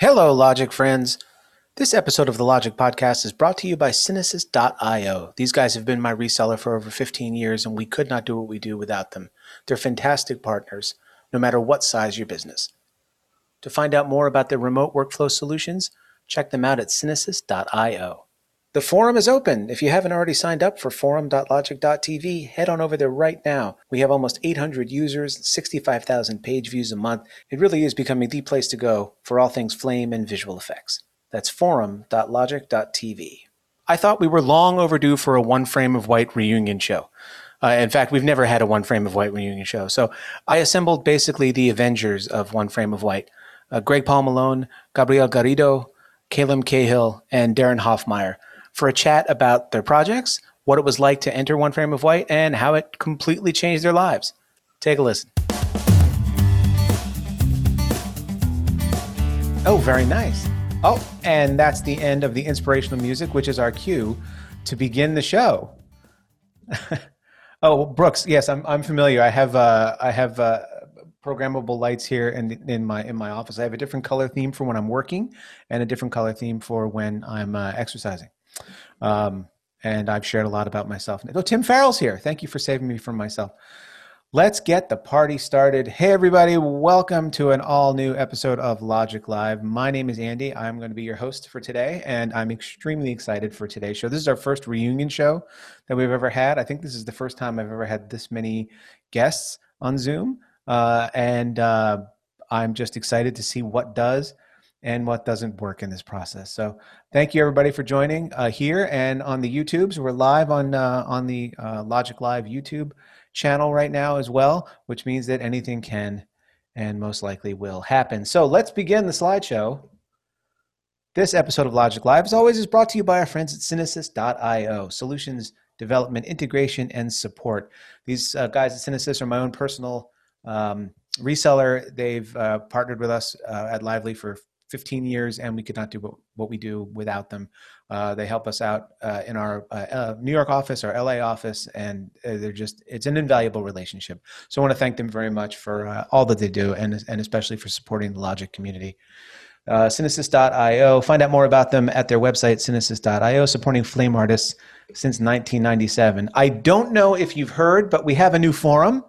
Hello, Logik friends. This episode of the Logik Podcast is brought to you by Synesys.io. These guys have been my reseller for over 15 years, and we could not do what we do without them. They're fantastic partners, no matter what size your business. To find out more about their remote workflow solutions, check them out at Synesys.io. The forum is open. If you haven't already signed up for forum.logik.tv, head on over there right now. We have almost 800 users, 65,000 page views a month. It really is becoming the place to go for all things flame and visual effects. That's forum.logik.tv. I thought we were long overdue for a one frame of white reunion show. Uh, in fact, we've never had a one frame of white reunion show. So I assembled basically the Avengers of one frame of white uh, Greg Paul Malone, Gabriel Garrido, Kaelem Cahill, and Deron Hoffmeyer for a chat about their projects, what it was like to enter One Frame of White, and how it completely changed their lives. Take a listen. Oh, very nice. Oh, and that's the end of the inspirational music, which is our cue to begin the show. oh, Brooks, yes, I'm, I'm familiar. I have uh, I have uh, programmable lights here in in my in my office. I have a different color theme for when I'm working, and a different color theme for when I'm uh, exercising. Um, and I've shared a lot about myself. Oh, Tim Farrell's here. Thank you for saving me from myself. Let's get the party started. Hey, everybody, welcome to an all new episode of Logik Live. My name is Andy. I'm going to be your host for today, and I'm extremely excited for today's show. This is our first reunion show that we've ever had. I think this is the first time I've ever had this many guests on Zoom, uh, and uh, I'm just excited to see what does and what doesn't work in this process. So thank you everybody for joining uh, here and on the YouTubes. We're live on uh, on the uh, Logik Live YouTube channel right now as well, which means that anything can and most likely will happen. So let's begin the slideshow. This episode of Logik Live, as always, is brought to you by our friends at Synesis.io, solutions development, integration, and support. These uh, guys at Synesis are my own personal um, reseller. They've uh, partnered with us uh, at Lively for 15 years, and we could not do what, what we do without them. Uh, they help us out uh, in our uh, uh New York office, our LA office, and uh, they're just, it's an invaluable relationship. So I want to thank them very much for uh, all that they do, and, and especially for supporting the Logik community. Uh, Synesys.io. Find out more about them at their website, Synesis.io, supporting flame artists since 1997. I don't know if you've heard, but we have a new forum.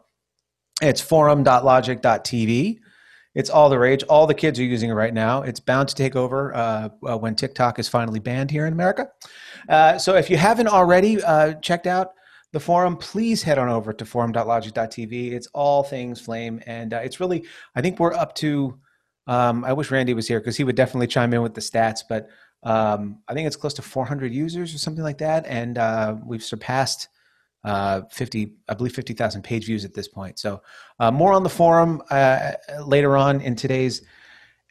It's forum.logik.tv. It's all the rage. All the kids are using it right now. It's bound to take over uh, uh, when TikTok is finally banned here in America. Uh, so if you haven't already uh, checked out the forum, please head on over to forum.logik.tv. It's all things flame. And uh, it's really, I think we're up to, um, I wish Randy was here because he would definitely chime in with the stats, but um, I think it's close to 400 users or something like that. And uh, we've surpassed uh, 50, I believe 50,000 page views at this point. So uh, more on the forum uh, later on in today's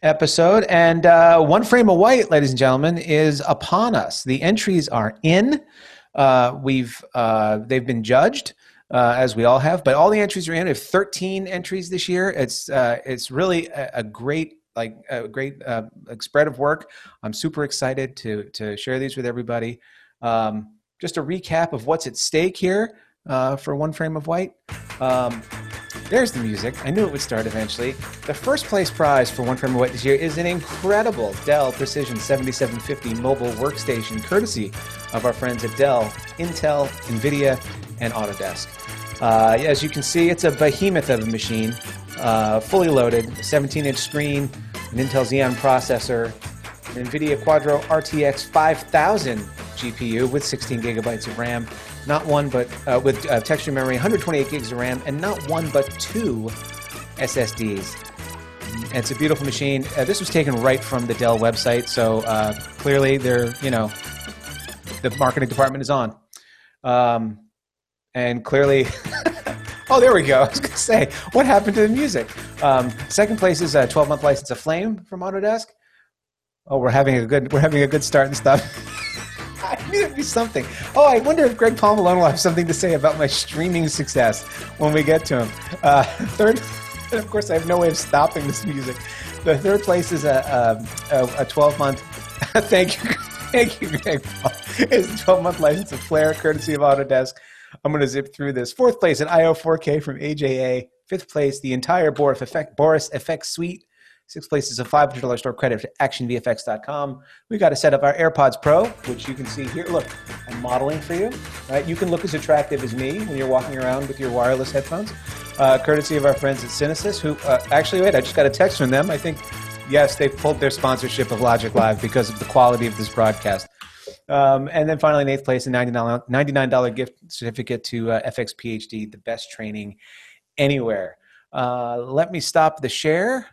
episode. And uh, One Frame of White, ladies and gentlemen, is upon us. The entries are in. Uh, we've uh, they've been judged. as we all have, but all the entries are in. We have 13 entries this year. It's it's really a, a great like a great spread of work. I'm super excited to to share these with everybody. Um, just a recap of what's at stake here uh, for One Frame of White. Um, there's the music. I knew it would start eventually. The first place prize for One Frame of White this year is an incredible Dell Precision 7750 mobile workstation, courtesy of our friends at Dell, Intel, NVIDIA, and Autodesk. Uh, as you can see, it's a behemoth of a machine, uh, fully loaded, 17 inch screen, an Intel Xeon processor, NVIDIA Quadro RTX 5000 GPU with 16 gigabytes of RAM, not one but uh, with uh, texture memory, 128 gigs of RAM, and not one but two SSDs. And it's a beautiful machine. Uh, this was taken right from the Dell website, so uh, clearly they're you know the marketing department is on, um, and clearly. Oh, there we go. I was going to say, what happened to the music? Um, second place is a 12-month license of Flame from Autodesk. Oh, we're having a good we're having a good start and stuff. I knew it'd be something. Oh, I wonder if Greg Paul Malone will have something to say about my streaming success when we get to him. Uh, third, and of course, I have no way of stopping this music. The third place is a a, 12 month. thank you, thank you, Greg Paul. Is a 12 month license of Flare, courtesy of Autodesk. I'm going to zip through this. Fourth place, an IO 4K from AJA. Fifth place, the entire Boris Effect, Boris Effect suite Six places of $500 store credit to actionvfx.com. We got to set up our AirPods Pro, which you can see here. Look, I'm modeling for you. Right? You can look as attractive as me when you're walking around with your wireless headphones, uh, courtesy of our friends at Synesys, who uh, actually, wait, I just got a text from them. I think, yes, they pulled their sponsorship of Logik Live because of the quality of this broadcast. Um, and then finally, in eighth place, a $99, $99 gift certificate to uh, FX PhD, the best training anywhere. Uh, let me stop the share.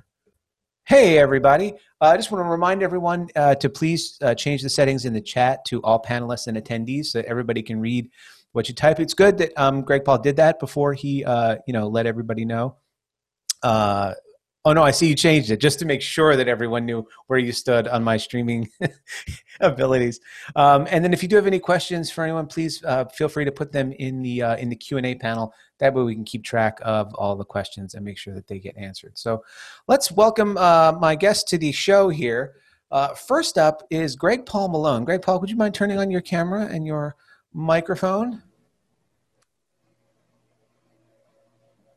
Hey, everybody. Uh, I just want to remind everyone uh, to please uh, change the settings in the chat to all panelists and attendees so everybody can read what you type. It's good that um, Greg Paul did that before he, uh, you know, let everybody know. Uh, oh no, I see you changed it just to make sure that everyone knew where you stood on my streaming abilities. Um, and then, if you do have any questions for anyone, please uh, feel free to put them in the in the Q and A panel that way we can keep track of all the questions and make sure that they get answered. So let's welcome uh, my guest to the show here. Uh, first up is Greg Paul Malone. Greg Paul, would you mind turning on your camera and your microphone?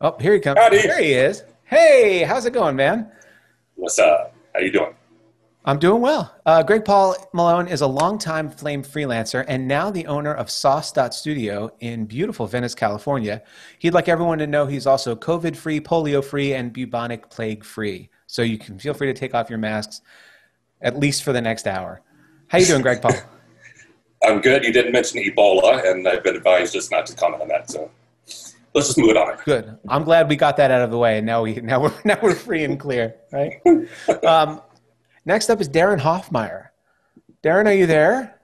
Oh, here he comes. Howdy. There he is. Hey, how's it going, man? What's up? How you doing? I'm doing well. Uh, Greg Paul Malone is a longtime Flame freelancer and now the owner of Sauce.studio in beautiful Venice, California. He'd like everyone to know he's also COVID free, polio free, and bubonic plague free. So you can feel free to take off your masks at least for the next hour. How you doing, Greg Paul? I'm good. You didn't mention Ebola, and I've been advised just not to comment on that. So let's just move it on. Good. I'm glad we got that out of the way, and now we now we're now we're free and clear, right? Um, Next up is Deron Hoffmeyer. Deron, are you there?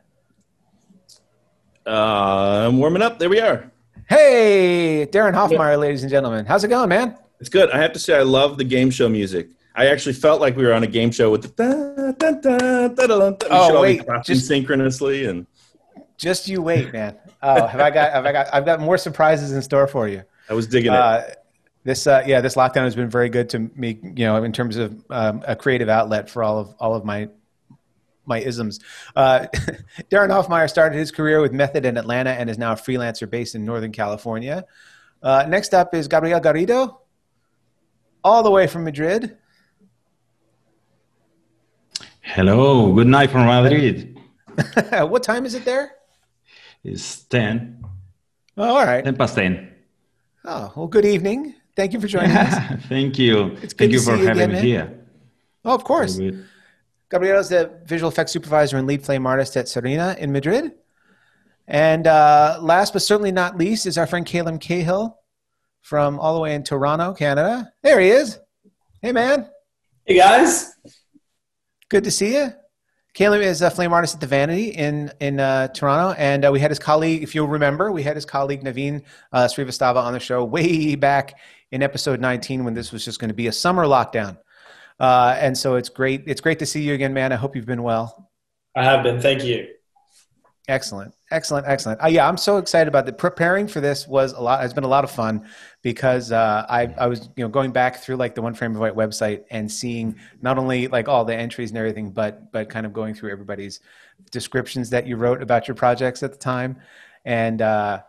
Uh, I'm warming up. There we are. Hey, Deron Hoffmeyer, ladies and gentlemen. How's it going, man? It's good. I have to say, I love the game show music. I actually felt like we were on a game show with the da, da, da, da, da, da. Oh, wait, just synchronously and just you wait, man. Oh, have I got? Have I got? I've got more surprises in store for you. I was digging uh, it this uh, yeah this lockdown has been very good to me you know in terms of um, a creative outlet for all of all of my my isms. Uh, deron hoffmeyer started his career with method in atlanta and is now a freelancer based in northern california. Uh, next up is gabriel garrido all the way from madrid. Hello good night from madrid. What time is it there? It's 10 oh, all right. 10 past 10 oh well good evening Thank you for joining us. Thank you. It's Thank you for having again, me man. here. Oh, of course. Gabriel is the visual effects supervisor and lead flame artist at Serena in Madrid. And uh, last but certainly not least is our friend Kaelem Cahill from all the way in Toronto, Canada. There he is. Hey, man. Hey, guys. Good to see you. Kaelem is a flame artist at the Vanity in in uh, Toronto, and uh, we had his colleague, if you'll remember, we had his colleague Naveen uh, Srivastava on the show way back in episode 19 when this was just going to be a summer lockdown. Uh, and so it's great. It's great to see you again, man. I hope you've been well. I have been. Thank you. Excellent, excellent, excellent. Uh, yeah, I'm so excited about it. Preparing for this was a lot. It's been a lot of fun because uh, I, I was you know going back through like the One Frame of White website and seeing not only like all the entries and everything, but but kind of going through everybody's descriptions that you wrote about your projects at the time. And uh,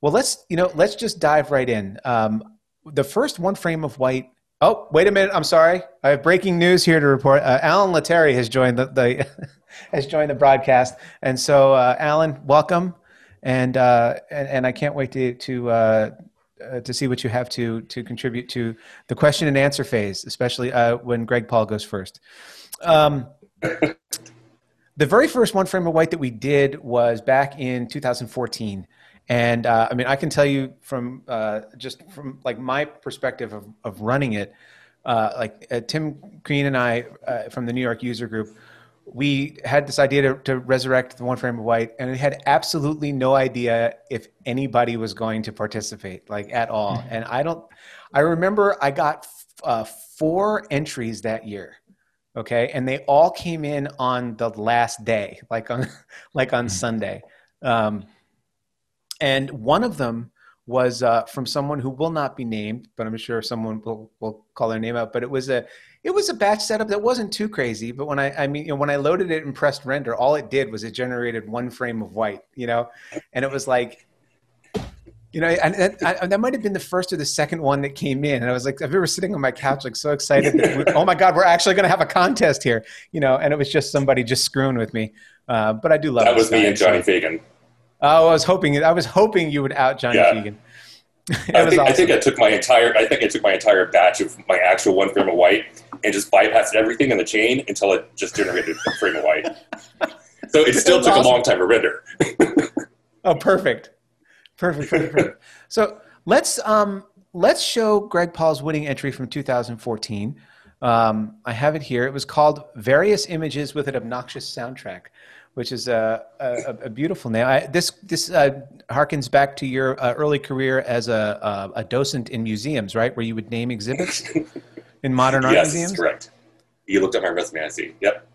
well, let's you know let's just dive right in. Um, the first one frame of white. Oh, wait a minute. I'm sorry. I have breaking news here to report. Uh, Alan Latteri has joined the, the has joined the broadcast, and so uh, Alan, welcome, and, uh, and and I can't wait to to uh, uh, to see what you have to to contribute to the question and answer phase, especially uh, when Greg Paul goes first. Um, the very first one frame of white that we did was back in 2014 and uh, I mean, I can tell you from uh, just from like my perspective of, of running it, uh, like uh, Tim Green and I uh, from the New York User Group, we had this idea to, to, resurrect the one frame of white, and we had absolutely no idea if anybody was going to participate, like at all. Mm-hmm. And I don't. I remember I got uh, four entries that year okay and they all came in on the last day like on like on mm-hmm. sunday um, and one of them was uh, from someone who will not be named, but I'm sure someone will, will call their name out. But it was a it was a batch setup that wasn't too crazy. But when I I mean you know, when I loaded it and pressed render, all it did was it generated one frame of white, you know, and it was like You know, and, and, and that might have been the first or the second one that came in, and I was like, I remember sitting on my couch, like so excited. That we, oh my god, we're actually going to have a contest here, you know. And it was just somebody just screwing with me. Uh, but I do love it. that. Was me and Johnny. Fagan. Oh, I was hoping. I was hoping you would out Johnny yeah. I think, awesome. I think I took my entire I think I took my entire batch of my actual one frame of white and just bypassed everything in the chain until it just generated a frame of white. So it still took awesome. a long time to render. oh, perfect. Perfect, perfect, perfect. so let's um let's show Greg Paul's winning entry from 2014. Um, I have it here. It was called "Various Images with an Obnoxious Soundtrack." Which is a, a, a beautiful name. I, this this uh, harkens back to your uh, early career as a, a, docent in museums, right? Where you would name exhibits in modern art yes, museums. Yes, correct. You looked at my resume, I see. Yep.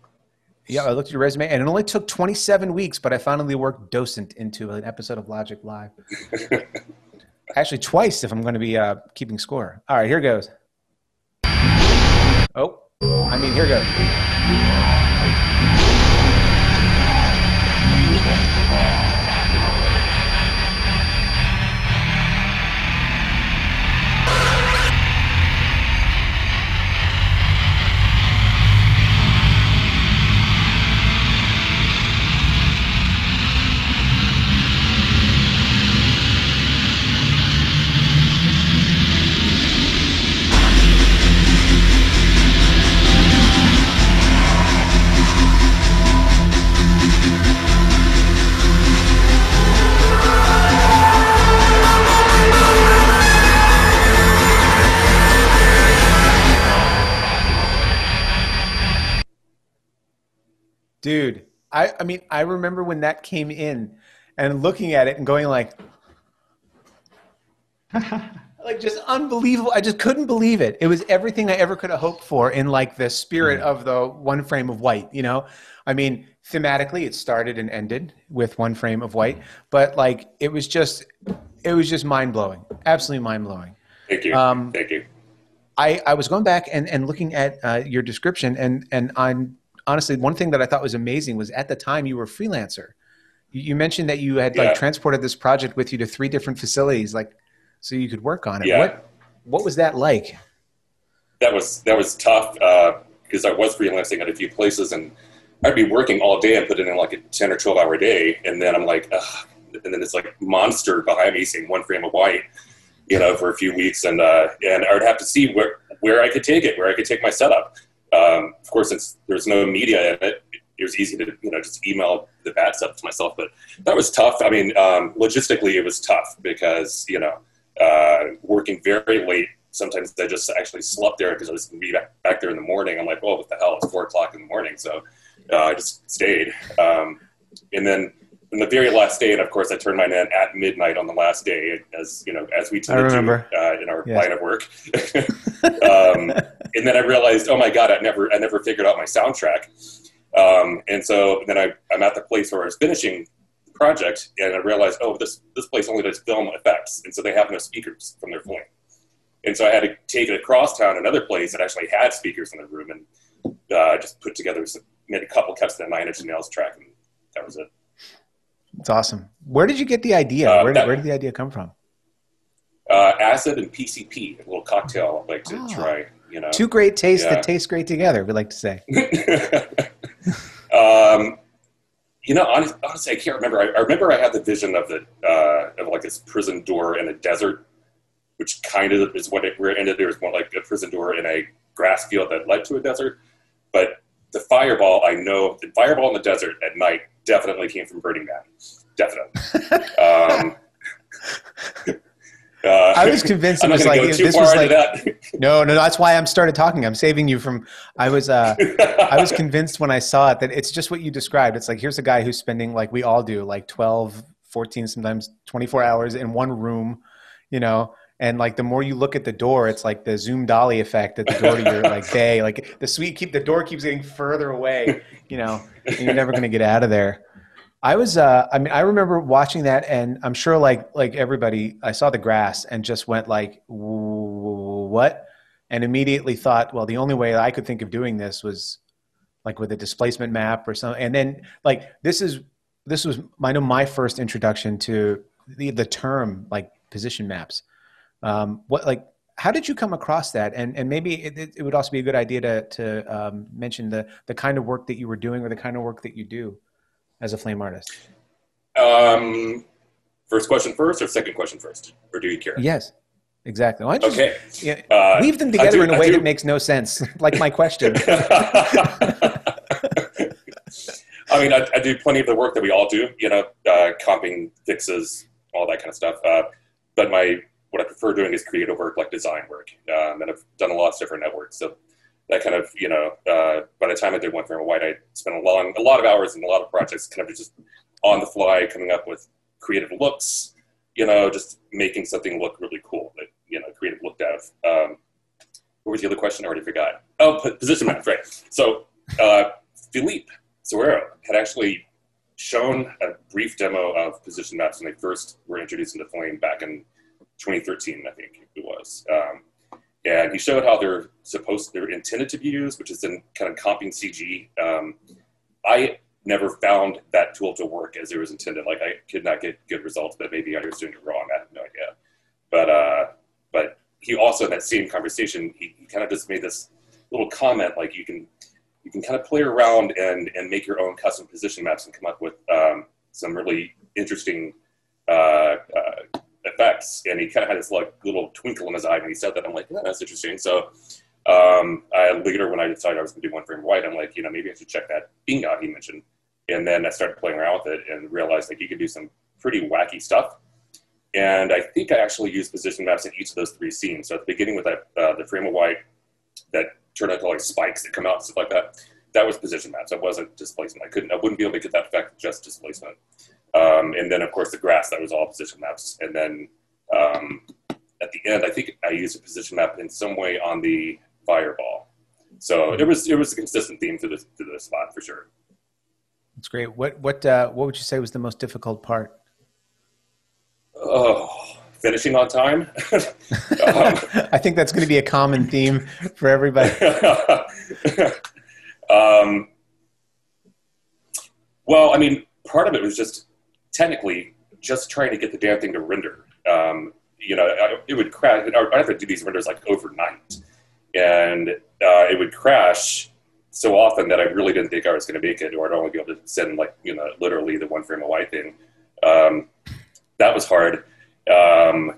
Yeah, I looked at your resume, and it only took 27 weeks, but I finally worked docent into an episode of Logik Live. Actually, twice if I'm going to be uh, keeping score. All right, here goes. Oh, I mean, here goes. Dude, I, I mean, I remember when that came in and looking at it and going like, like just unbelievable. I just couldn't believe it. It was everything I ever could have hoped for in like the spirit mm. of the one frame of white, you know? I mean, thematically it started and ended with one frame of white, but like it was just it was just mind blowing. Absolutely mind blowing. Thank you. Um, Thank you. I, I was going back and, and looking at uh, your description and and I'm honestly, one thing that I thought was amazing was at the time you were a freelancer. You, you mentioned that you had yeah. like transported this project with you to three different facilities, like so you could work on it. Yeah. What what was that like? That was that was tough because uh, I was freelancing at a few places, and I'd be working all day and putting in like a ten or twelve hour day, and then I'm like, Ugh. and then it's like monster behind me seeing one frame of white, you know, for a few weeks, and uh, and I would have to see where where I could take it, where I could take my setup. Um, of course, since there's no media in it, it was easy to you know just email the bad stuff to myself. But that was tough. I mean, um, logistically, it was tough because you know uh, working very late. Sometimes I just actually slept there because I was going to be back, back there in the morning. I'm like, oh, what the hell? It's four o'clock in the morning, so uh, I just stayed. Um, and then in the very last day, and of course, I turned mine in at midnight on the last day, as you know, as we tend to do uh, in our line of work. um, and then I realized, oh my god, I never, I never figured out my soundtrack. Um, and so then I, I'm at the place where I was finishing the project, and I realized, oh, this this place only does film effects, and so they have no speakers from their point. And so I had to take it across town, to another place that actually had speakers in the room, and uh, just put together, some, made a couple cuts to the Nine Inch Nails track, and that was it. It's awesome. Where did you get the idea? Uh, where, did, that, where did the idea come from? Uh, acid and PCP, a little cocktail I'd like to oh. try. You know, two great tastes yeah. that taste great together. We like to say. um, you know, honestly, honestly, I can't remember. I, I, remember I had the vision of the uh, of like this prison door in a desert, which kind of is what it where it ended. There was more like a prison door in a grass field that led to a desert. But the fireball, I know the fireball in the desert at night definitely came from Burning Man. Definitely. um, uh, I was convinced it was like this was like no, no. That's why I'm started talking. I'm saving you from. I was uh, I was convinced when I saw it that it's just what you described. It's like here's a guy who's spending like we all do, like 12, 14, sometimes 24 hours in one room, you know. And like the more you look at the door, it's like the Zoom dolly effect at the door to your like day. Like the suite keep the door keeps getting further away, you know, and you're never gonna get out of there. I was, uh, I mean, I remember watching that, and I'm sure, like, like everybody, I saw the grass and just went like, "What?" and immediately thought, well, the only way I could think of doing this was like with a displacement map or something. And then, like, this is this was I know my first introduction to the the term like position maps. Um, what like how did you come across that? And and maybe it, it would also be a good idea to to um, mention the the kind of work that you were doing or the kind of work that you do as a flame artist. Um, first question first, or second question first, or do you care? Yes, exactly. Why don't you okay. Uh, weave them together do, in a way that makes no sense, like my question. I mean, I, I, do plenty of the work that we all do, you know, uh, comping fixes, all that kind of stuff. Uh, but my what I prefer doing is creative work, like design work, um, and I've done a lot of different networks. So that kind of, you know, uh, by the time I did One for White, I spent a long, a lot of hours and a lot of projects, kind of just on the fly, coming up with creative looks, you know, just making something look really cool that you know, creative looked at. Um, what was the other question? I already forgot. Oh, position maps, right? So uh, Philippe Soeiro had actually shown a brief demo of position maps when they first were introduced into Flame back in 2013, I think it was. Um, and he showed how they're supposed, they're intended to be used, which is in kind of comping CG. Um, I never found that tool to work as it was intended. Like I could not get good results, but maybe I was doing it wrong. I have no idea. But uh, but he also in that same conversation, he, he kind of just made this little comment like you can you can kind of play around and and make your own custom position maps and come up with um, some really interesting uh, uh, effects. And he kind of had this like little twinkle in his eye when he said that. I'm like, yeah, that's interesting. So um, I, later, when I decided I was going to do one frame white, I'm like, you know, maybe I should check that thing out he mentioned. And then I started playing around with it and realized like you could do some pretty wacky stuff. And I think I actually used position maps in each of those three scenes. So at the beginning with that, uh, the frame of white that turned out to like spikes that come out and stuff like that, that was position maps. That wasn't displacement. I couldn't, I wouldn't be able to get that effect just displacement. Um, and then of course the grass, that was all position maps. And then um, at the end, I think I used a position map in some way on the fireball. So it was it was a consistent theme to this to the spot for sure. That's great. What what uh, what would you say was the most difficult part? Oh, finishing on time. um, I think that's going to be a common theme for everybody. um, well, I mean, part of it was just technically just trying to get the damn thing to render. Um, you know, it would crash. I'd have to do these renders like overnight and uh, it would crash so often that I really didn't think I was going to make it, or I'd only be able to send like you know literally the one frame white thing. Um, that was hard. Um,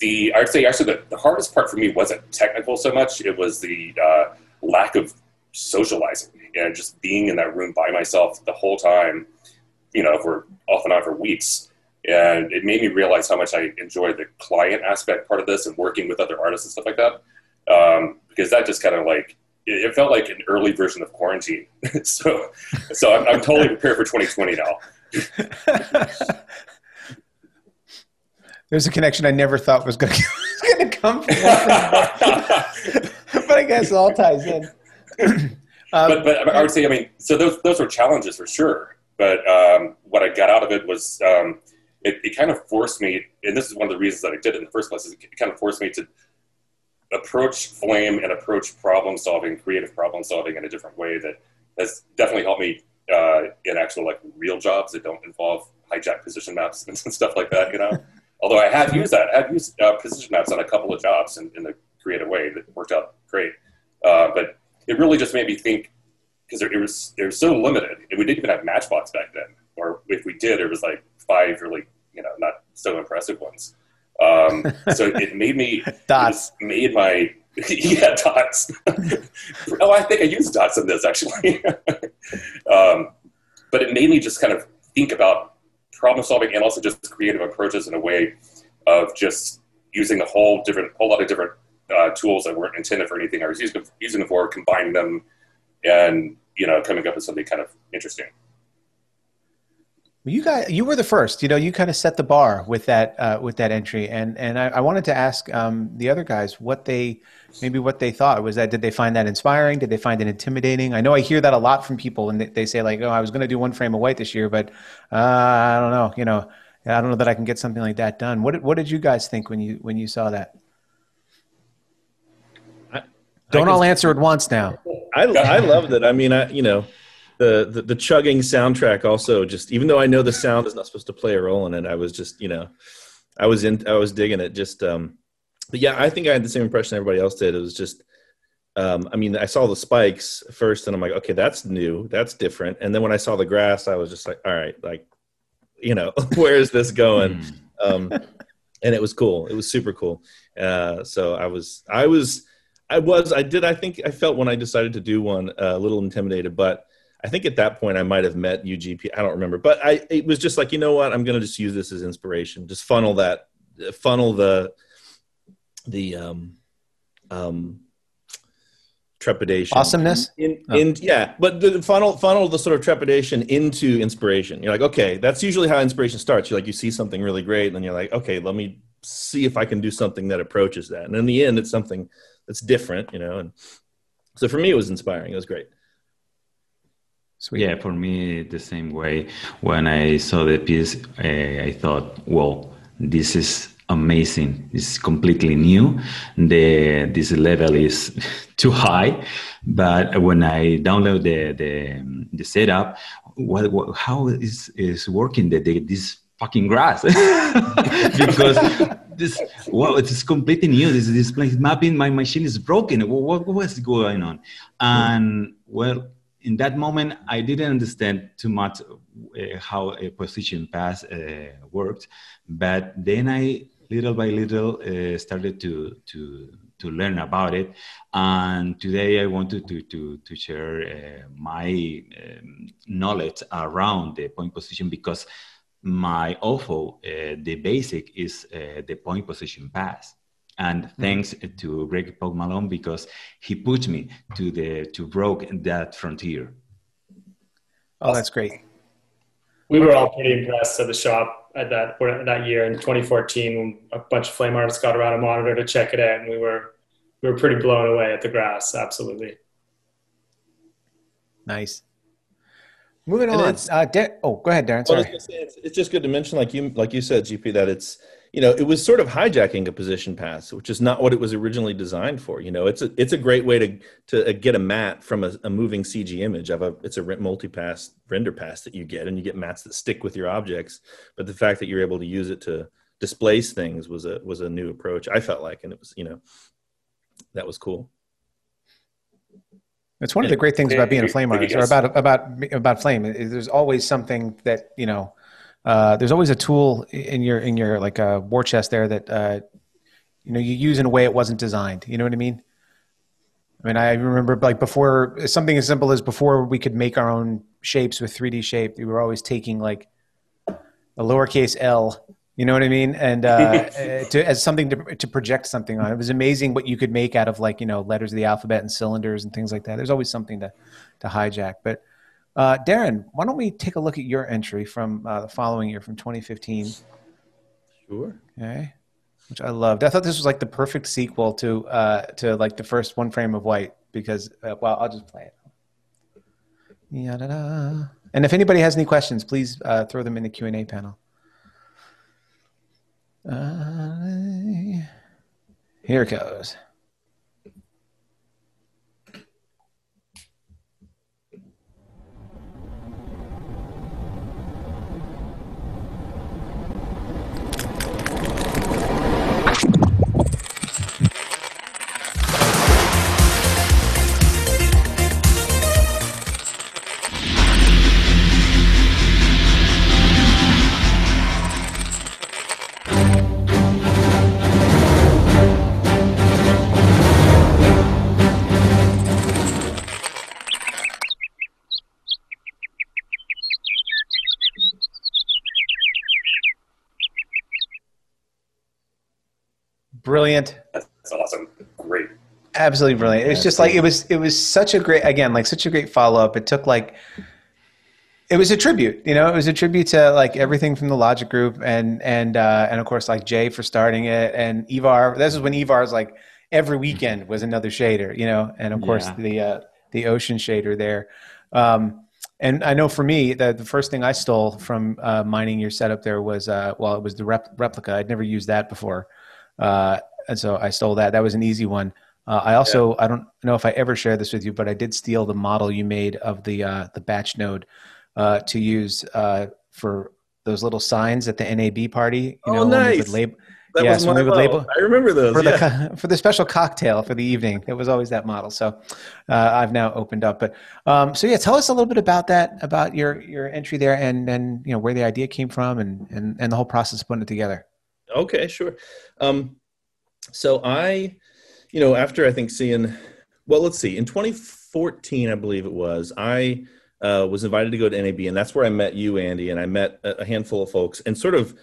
the I'd say actually the, the, hardest part for me wasn't technical so much; it was the uh, lack of socializing and just being in that room by myself the whole time. You know, for off and on for weeks. And it made me realize how much I enjoy the client aspect part of this and working with other artists and stuff like that um, because that just kind of like it, it, felt like an early version of quarantine. so, so I'm, I'm totally prepared for 2020 now. There's a connection I never thought was going to come from, but I guess it all ties in. Um, but, but I would say, I mean, so those those were challenges for sure. But um, what I got out of it was um, it, it, kind of forced me, and this is one of the reasons that I did it in the first place. Is it kind of forced me to approach flame and approach problem solving, creative problem solving in a different way that has definitely helped me uh, in actual like real jobs that don't involve hijack position maps and stuff like that. You know, although I have used that, I have used uh, position maps on a couple of jobs in, in a creative way that worked out great. Uh, but it really just made me think because it was it was so limited, and we didn't even have Matchbox back then, or if we did, it was like five really you know not so impressive ones. Um, so it made me dots. made my yeah dots. oh, I think I used dots in this actually. um, but it made me just kind of think about problem solving and also just creative approaches in a way of just using a whole different, whole lot of different uh, tools that weren't intended for anything I was using, using them for, combining them, and you know, coming up with something kind of interesting you guys, you were the first. You know, you kind of set the bar with that uh, with that entry, and and I, I wanted to ask um, the other guys what they maybe what they thought was that did they find that inspiring? Did they find it intimidating? I know I hear that a lot from people, and they, say like, "Oh, I was going to do one frame of white this year, but uh, I don't know. You know, I don't know that I can get something like that done." What what did you guys think when you when you saw that? I, don't all answer at once now. I I loved it. I mean, I you know the, the, the chugging soundtrack also just even though I know the sound is not supposed to play a role in it, I was just you know I was in. I was digging it. Just, um, but yeah, I think I had the same impression everybody else did. It was just, um, I mean, I saw the spikes first, and I'm like, okay, that's new, that's different. And then when I saw the grass, I was just like, all right, like, you know, where is this going? Hmm. um, and it was cool. It was super cool. Uh, so I was, I was, I was, I did. I think I felt when I decided to do one uh, a little intimidated, but I think at that point I might have met UGP. I don't remember, but I it was just like you know what I'm going to just use this as inspiration. Just funnel that, funnel the, the um, um, trepidation, Awesomeness? In, Oh. in yeah, but the funnel funnel the sort of trepidation into inspiration. You're like, okay, that's usually how inspiration starts. You're like, you see something really great, and then you're like, okay, let me see if I can do something that approaches that. And in the end, it's something that's different, you know. And so for me, it was inspiring. It was great. Sweet. Yeah, for me, the same way. When I saw the piece, uh, I thought, well, this is amazing. This is completely new. The this level is too high, but when I download the the, the setup, what, what how is is working the, the this fucking grass. Because this well it's completely new. This display mapping my machine is broken. What, what was going on? And well in that moment i didn't understand too much uh, how a position pass uh, worked. But then i little by little uh, started to to to learn about it. And today i wanted to to to share uh, my um, knowledge around the point position because my OFO, uh, the basic is uh, the point position pass. And thanks to Greg Paul Malone because he put me to the to broke that frontier. Oh, that's great. We were all pretty impressed at the shop at that that year in 2014 when a bunch of flame artists got around a monitor to check it out, and we were we were pretty blown away at the grass. Absolutely. Nice. Moving And on. it's- Uh, Dar- oh, go ahead, Deron. Well, I was Sorry. say, it's, it's just good to mention, like you like you said, GP, that it's you know it was sort of hijacking a position pass, which is not what it was originally designed for. You know, it's a it's a great way to to uh, get a mat from a, a moving CG image of a it's a multi pass render pass that you get, and you get mats that stick with your objects. But the fact that you're able to use it to displace things was a was a new approach. I felt like, and it was you know that was cool. It's one of the great things about being a flame artist, or about about about flame. is There's always something that you know. Uh, there's always a tool in your in your like a war chest there that uh, you know you use in a way it wasn't designed. You know what I mean? I mean, I remember like before something as simple as before we could make our own shapes with 3D shape. We were always taking like a lowercase l. You know what I mean? And uh, uh, to, as something to, to project something on. It was amazing what you could make out of like you know letters of the alphabet and cylinders and things like that. There's always something to to hijack. But uh, Deron, why don't we take a look at your entry from uh, the following year, from 2015? Sure. Okay, which I loved. I thought this was like the perfect sequel to uh, to like the first one frame of white because uh, well, I'll just play it. Ya-da-da. And if anybody has any questions, please uh, throw them in the Q and A panel. Uh, here it goes. Brilliant. That's awesome. Great. absolutely brilliant. It was just like it was it was such a great again like such a great follow up. It took like it was a tribute, you know. It was a tribute to like everything from the Logik Group and and uh, and of course like Jay for starting it and Ivar. This is when Ivar's like every weekend was another shader, you know, and of course Yeah. the uh, the ocean shader there. Um, and I know for me, the, the first thing I stole from uh, mining your setup there was, uh, well, it was the rep- replica. I'd never used that before. Uh, and so I stole that. That was an easy one. Uh, I also, I don't know if I ever shared this with you, but I did steal the model you made of the, uh, the batch node uh, to use uh, for those little signs at the NAB party. You know, oh, nice. Lab- that yes, was my label. I remember those for yeah. the for the special cocktail for the evening. It was always that model. So uh, I've now opened up. But um, so yeah, tell us a little bit about that, about your your entry there, and and you know where the idea came from, and and and the whole process of putting it together. Okay, sure. Um, so I, you know, after I think seeing, well, let's see, in 2014, I believe it was, I uh, was invited to go to NAB, and that's where I met you, Andy, and I met a handful of folks, and sort of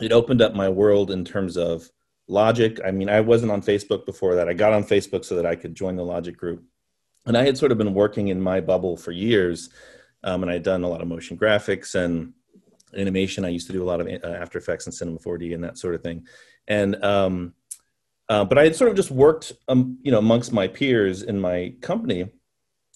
it opened up my world in terms of logik. I mean, I wasn't on Facebook before that. I got on Facebook so that I could join the logik group. And I had sort of been working in my bubble for years. Um, and I'd done a lot of motion graphics and animation. I used to do a lot of uh, After Effects and Cinema 4D and that sort of thing. And, um, uh, but I had sort of just worked, um, you know, amongst my peers in my company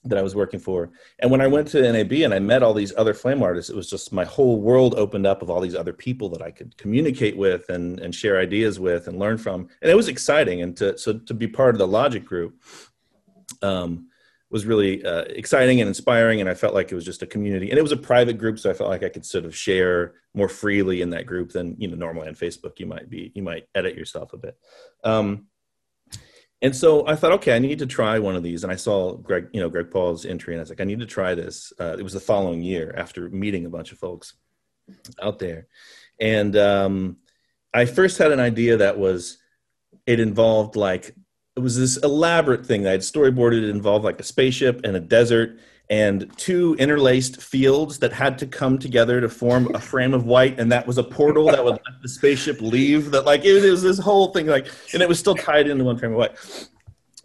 that I was working for. And when I went to NAB and I met all these other flame artists, it was just my whole world opened up of all these other people that I could communicate with and, and share ideas with and learn from. And it was exciting. And to, so to be part of the Logik group um, was really uh, exciting and inspiring. And I felt like it was just a community and it was a private group. So I felt like I could sort of share more freely in that group than, you know, normally on Facebook, you might be, you might edit yourself a bit. Um, and so I thought, okay, I need to try one of these. And I saw Greg, you know, Greg Paul's entry, and I was like, I need to try this. Uh, it was the following year after meeting a bunch of folks out there, and um, I first had an idea that was it involved like it was this elaborate thing that I had storyboarded. It involved like a spaceship and a desert and two interlaced fields that had to come together to form a frame of white. And that was a portal that would let the spaceship leave that like it was this whole thing like and it was still tied into one frame of white.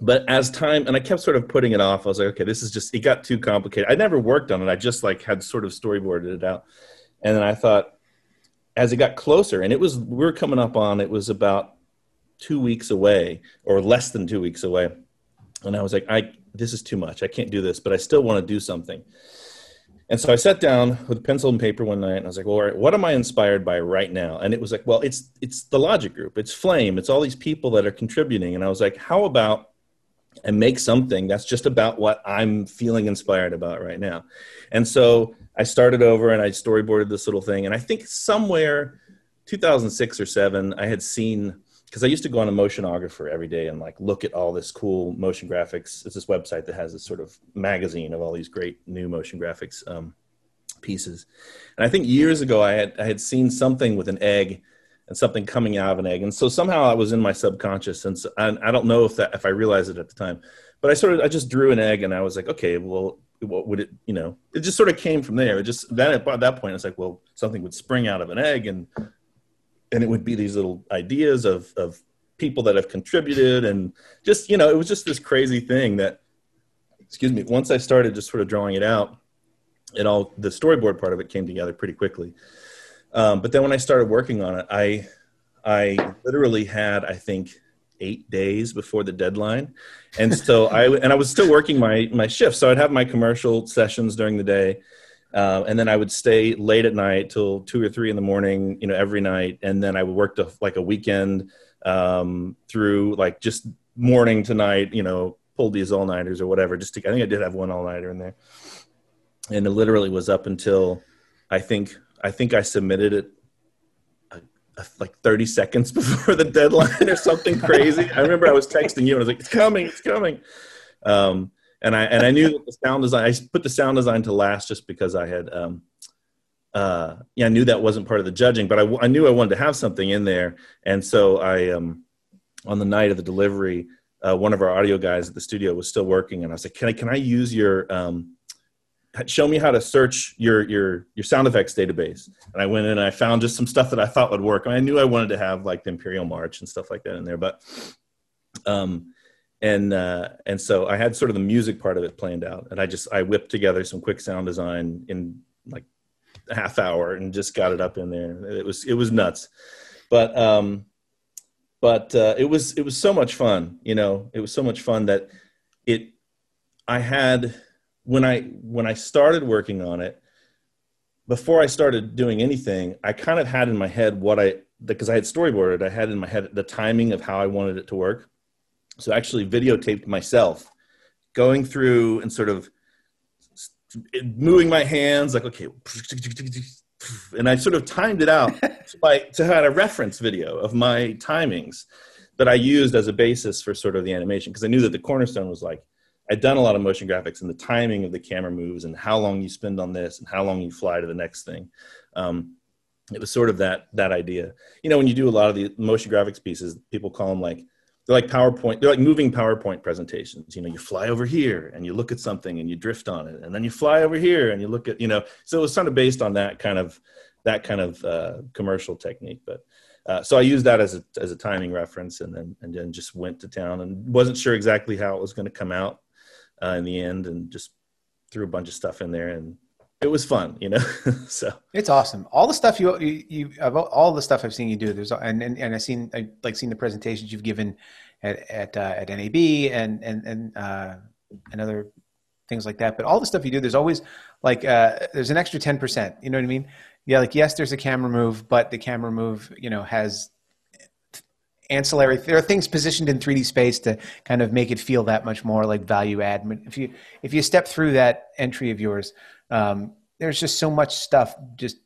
But as time and i kept sort of putting it off. I was like okay this is just it got too complicated. I never worked on it. I just like had sort of storyboarded it out. And then i thought as it got closer and it was we are coming up on it was about two weeks away or less than two weeks away and i was like i this is too much. I can't do this, but I still want to do something. And so I sat down with pencil and paper one night and I was like, well, what am I inspired by right now? And it was like, well, it's it's the logik group, it's flame, it's all these people that are contributing. And I was like, how about I make something that's just about what I'm feeling inspired about right now? And so I started over and I storyboarded this little thing. And I think somewhere 2006 or seven, I had seen because I used to go on a motionographer every day and like look at all this cool motion graphics. It's this website that has this sort of magazine of all these great new motion graphics um, pieces. And I think years ago I had I had seen something with an egg and something coming out of an egg, and so somehow I was in my subconscious, and so, I, I don't know if that if I realized it at the time, but I sort of I just drew an egg and I was like, okay, well, what would it you know? It just sort of came from there. It just then at that point it's like, well, something would spring out of an egg and and it would be these little ideas of of people that have contributed and just you know it was just this crazy thing that excuse me once i started just sort of drawing it out it all the storyboard part of it came together pretty quickly. Um, but then when i started working on it i i literally had i think eight days before the deadline. And so i and i was still working my my shift so i'd have my commercial sessions during the day uh, and then I would stay late at night till two or three in the morning, you know, every night. And then I would work to like a weekend um, through like just morning to night, you know, pulled these all nighters or whatever. Just to, I think I did have one all nighter in there, and it literally was up until I think I think I submitted it uh, uh, like 30 seconds before the deadline or something crazy. I remember I was texting you and I was like, "It's coming, it's coming." Um, and I and I knew that the sound design. I put the sound design to last just because I had, um, uh, yeah, I knew that wasn't part of the judging, but I, I knew I wanted to have something in there, and so I, um, on the night of the delivery, uh, one of our audio guys at the studio was still working, and I was like, "Can I can I use your um, show me how to search your your your sound effects database?" And I went in and I found just some stuff that I thought would work. I, mean, I knew I wanted to have like the Imperial March and stuff like that in there, but um, and uh, and so I had sort of the music part of it planned out, and I just I whipped together some quick sound design in like a half hour and just got it up in there. It was it was nuts, but um, but uh, it was it was so much fun. You know, it was so much fun that it I had when I when I started working on it before I started doing anything, I kind of had in my head what I because I had storyboarded. I had in my head the timing of how I wanted it to work so I actually videotaped myself going through and sort of moving my hands like okay and I sort of timed it out to, my, to had a reference video of my timings that I used as a basis for sort of the animation because I knew that the cornerstone was like I'd done a lot of motion graphics and the timing of the camera moves and how long you spend on this and how long you fly to the next thing. Um, it was sort of that that idea. You know, when you do a lot of the motion graphics pieces, people call them like they're like PowerPoint. They're like moving PowerPoint presentations. You know, you fly over here and you look at something and you drift on it, and then you fly over here and you look at you know. So it was sort of based on that kind of that kind of uh, commercial technique. But uh, so I used that as a as a timing reference, and then and then just went to town and wasn't sure exactly how it was going to come out uh, in the end, and just threw a bunch of stuff in there and it was fun, you know. so it's awesome. All the stuff you you, you all the stuff I've seen you do. There's and and, and I've seen I like seen the presentations you've given at at uh, at NAB and and and uh, and other things like that. But all the stuff you do, there's always like uh, there's an extra ten percent. You know what I mean? Yeah, like yes, there's a camera move, but the camera move, you know, has ancillary there are things positioned in 3d space to kind of make it feel that much more like value add if you if you step through that entry of yours um, there's just so much stuff. Just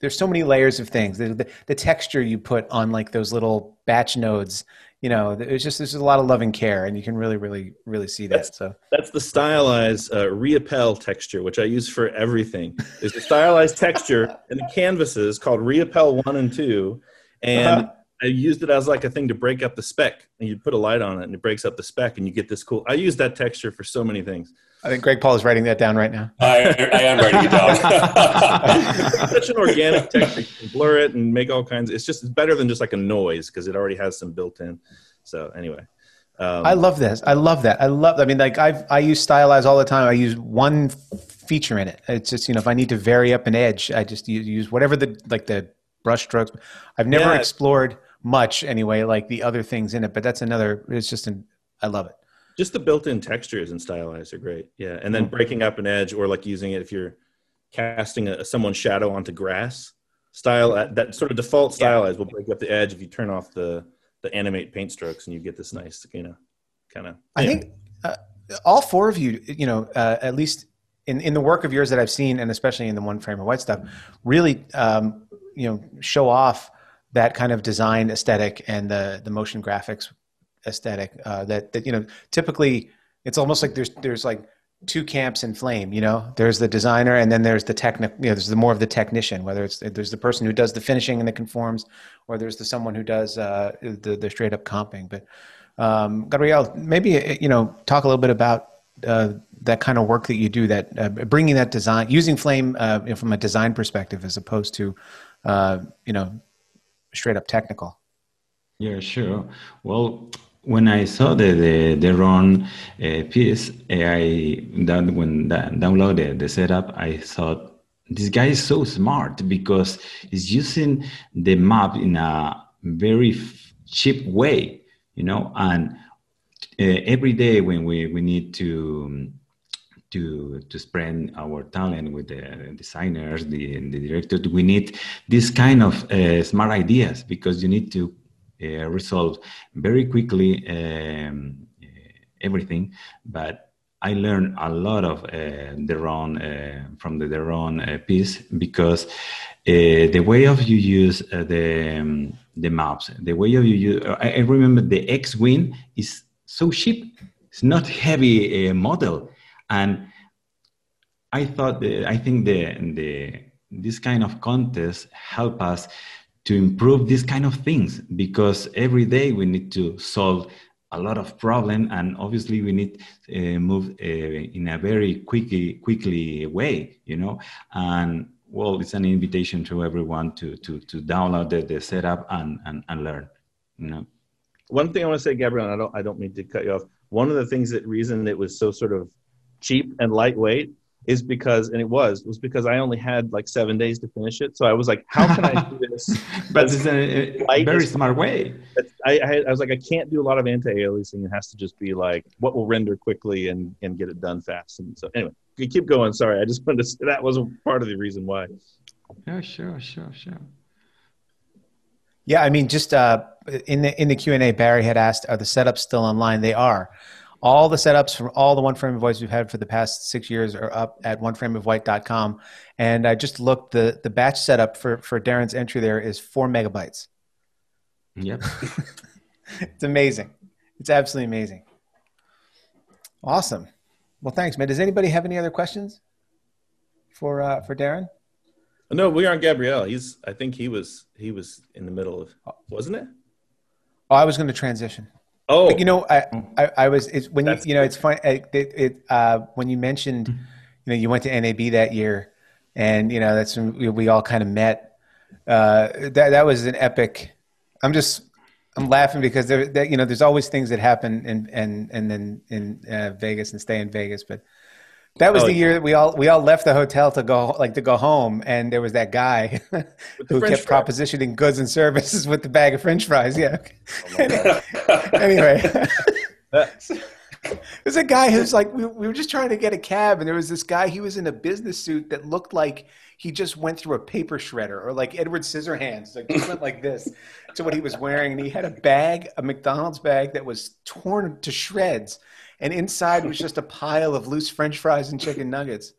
there's so many layers of things. The, the, the, texture you put on like those little batch nodes, you know, it's just there's a lot of love and care, and you can really, really, really see that. That's, so that's the stylized uh, Reappel texture, which I use for everything. There's a stylized texture in the canvases called Reappel one and two, and uh-huh. I used it as like a thing to break up the speck. And you put a light on it, and it breaks up the speck, and you get this cool. I use that texture for so many things. I think Greg Paul is writing that down right now. I, I am writing it down. such an organic texture. You can blur it and make all kinds. Of, it's just it's better than just like a noise because it already has some built in. So anyway. Um, I love this. I love that. I love. I mean, like I I use stylize all the time. I use one feature in it. It's just you know if I need to vary up an edge, I just use, use whatever the like the brush strokes. I've never yeah. explored much anyway, like the other things in it. But that's another. It's just an. I love it just the built-in textures and stylized are great yeah and then mm-hmm. breaking up an edge or like using it if you're casting a, someone's shadow onto grass style uh, that sort of default stylized yeah. will break up the edge if you turn off the the animate paint strokes and you get this nice you know kind of i think uh, all four of you you know uh, at least in, in the work of yours that i've seen and especially in the one frame of white stuff really um, you know show off that kind of design aesthetic and the the motion graphics aesthetic uh, that that you know typically it's almost like there's there's like two camps in flame you know? There's the designer and then there's the technic you know there's the more of the technician whether it's there's the person who does the finishing and the conforms or there's the someone who does uh, the the straight up comping. But um, Gabriel maybe uh, you know talk a little bit about uh, that kind of work that you do that uh, bringing that design using flame uh, from a design perspective as opposed to uh, you know straight up technical yeah sure well when I saw the the, the Ron uh, piece, I that when that downloaded the setup, I thought this guy is so smart because he's using the map in a very cheap way, you know. And uh, every day when we we need to to to spread our talent with the designers, the the directors, we need this kind of uh, smart ideas because you need to uh, resolve very quickly um, uh, everything. But I learned a lot of uh, Deron uh, from the Deron uh, piece because uh, the way of you use the um, the maps, the way of you use. I, I remember the X-wing is so cheap. It's not heavy model, and I thought I think the the this kind of contest help us to improve these kind of things because every day we need to solve a lot of problem and obviously we need to uh, move uh, in a very quickly quickly way you know? And well it's an invitation to everyone to to to download the, the setup and, and and learn you know? One thing i want to say gabriel i don't i don't mean to cut you off. One of the things that reason it was so sort of cheap and lightweight is because and it was was because I only had like seven days to finish it. So I was like, how can I do this? but it's a, a very smart way. I, I, I, was like, I can't do a lot of anti-aliasing. It has to just be like what will render quickly and and get it done fast. And so anyway, you keep going. Sorry, I just wanted to. That was part of the reason why. Yeah, sure, sure, sure. Yeah, I mean, just uh, in the in the Q and A, Barry had asked, "Are the setups still online?" They are. All the setups from all the one frame of whites we've had for the past six years are up at oneframeofwhite.com. And I just looked the the batch setup for for Deron's entry there is four megabytes. Yep. it's amazing. It's absolutely amazing. Awesome. Well, thanks, man. Does anybody have any other questions for uh, for Darren? No, we aren't Gabriel. He's. I think he was. He was in the middle of. Wasn't it? Oh, I was going to transition. Oh, But, you know, I, I, I was it's when you, That's you know it's fun. It, it, uh, when you mentioned, you know, you went to NAB that year, and you know that's when we, we all kind of met. Uh, that that was an epic. I'm just I'm laughing because there that you know there's always things that happen and and and then in uh, Vegas and stay in Vegas, but that was Oh, the year that we all we all left the hotel to go like to go home, and there was that guy who French kept fry. propositioning goods and services with the bag of French fries. Yeah. Oh anyway. There's a guy who's like, we, we were just trying to get a cab, and there was this guy. He was in a business suit that looked like he just went through a paper shredder, or like Edward Scissorhands, like just went like this to what he was wearing. And he had a bag, a McDonald's bag that was torn to shreds, and inside was just a pile of loose French fries and chicken nuggets.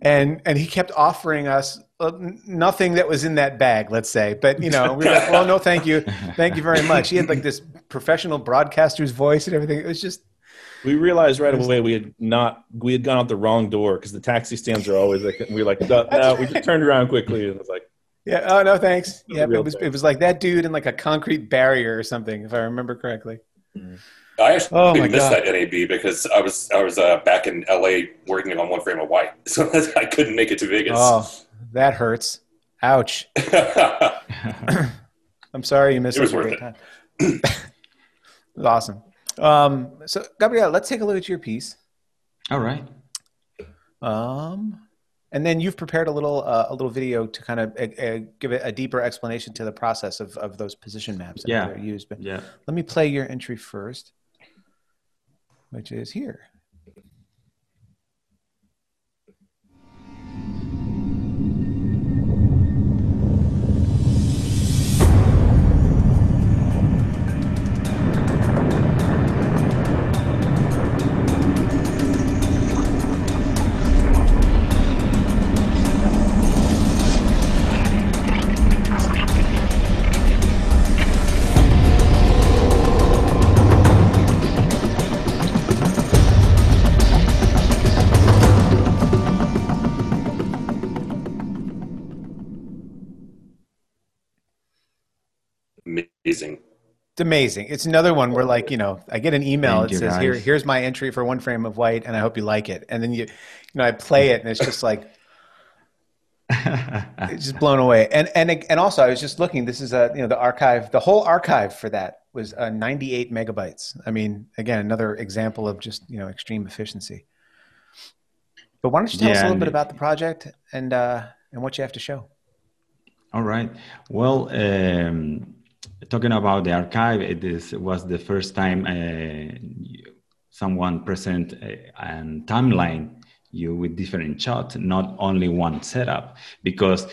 And and he kept offering us uh, nothing that was in that bag, let's say. But you know, we were like, well, no, thank you, thank you very much. He had like this professional broadcaster's voice and everything. It was just we realized right away we had not. We had gone out the wrong door because the taxi stands are always like. We were like, no, no, we just turned around quickly and it was like, Yeah. Oh no, thanks. Yeah, it was thing. it was like that dude in like a concrete barrier or something, if I remember correctly. I actually Oh, my missed God. that NAB because I was I was uh, back in LA working on one frame of white, so I couldn't make it to Vegas. Oh, that hurts. Ouch. I'm sorry you missed It was a worth great time. it was awesome. Um, so Gabriel, let's take a look at your piece. All right. Um, and then you've prepared a little uh, a little video to kind of uh, uh, give it a deeper explanation to the process of, of those position maps that Yeah. are used. But Yeah. let me play your entry first, which is here. It's amazing. It's another one where, like, you know, I get an email Thank that you, says, "Here, here's my entry for one frame of white, and I hope you like it." And then you, you know, I play it, and it's just like it's just blown away. And and and also, I was just looking. This is a you know the archive. The whole archive for that was uh, 98 megabytes. I mean, again, another example of just you know extreme efficiency. But why don't you tell us a little bit about the project and uh, and what you have to show? All right. Well, um, talking about the archive, it is, was the first time uh, someone present a, a timeline you with different shots, not only one setup. Because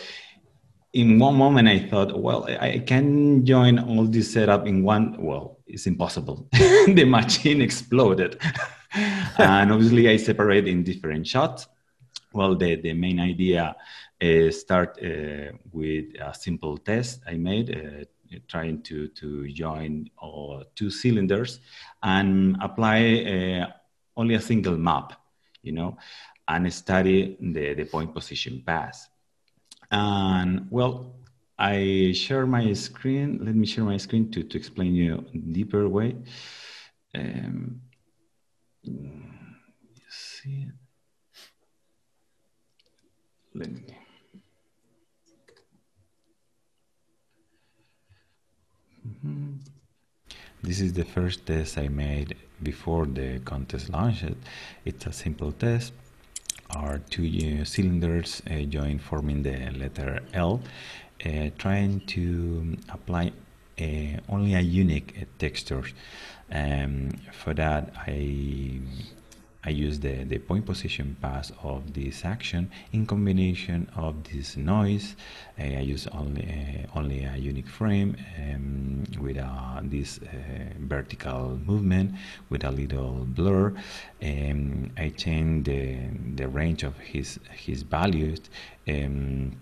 in one moment I thought, well, I can join all this setup in one. Well, it's impossible. the machine exploded, and obviously I separate in different shots. Well, the, the main idea is start uh, with a simple test I made, uh, trying to, to join all two cylinders and apply uh, only a single map, you know, and study the, the point position pass. And well, I share my screen. Let me share my screen to, to explain you deeper way. Um, see? Let me. This is the first test I made before the contest launched. It's a simple test. Our two uh, cylinders uh, join forming the letter L, uh, trying to apply uh, only a unique uh, texture. Um, for that, I I use the, the point position pass of this action in combination of this noise. Uh, I use only uh, only a unique frame um, with uh, this uh, vertical movement with a little blur. Um, I change the, the range of his his values um,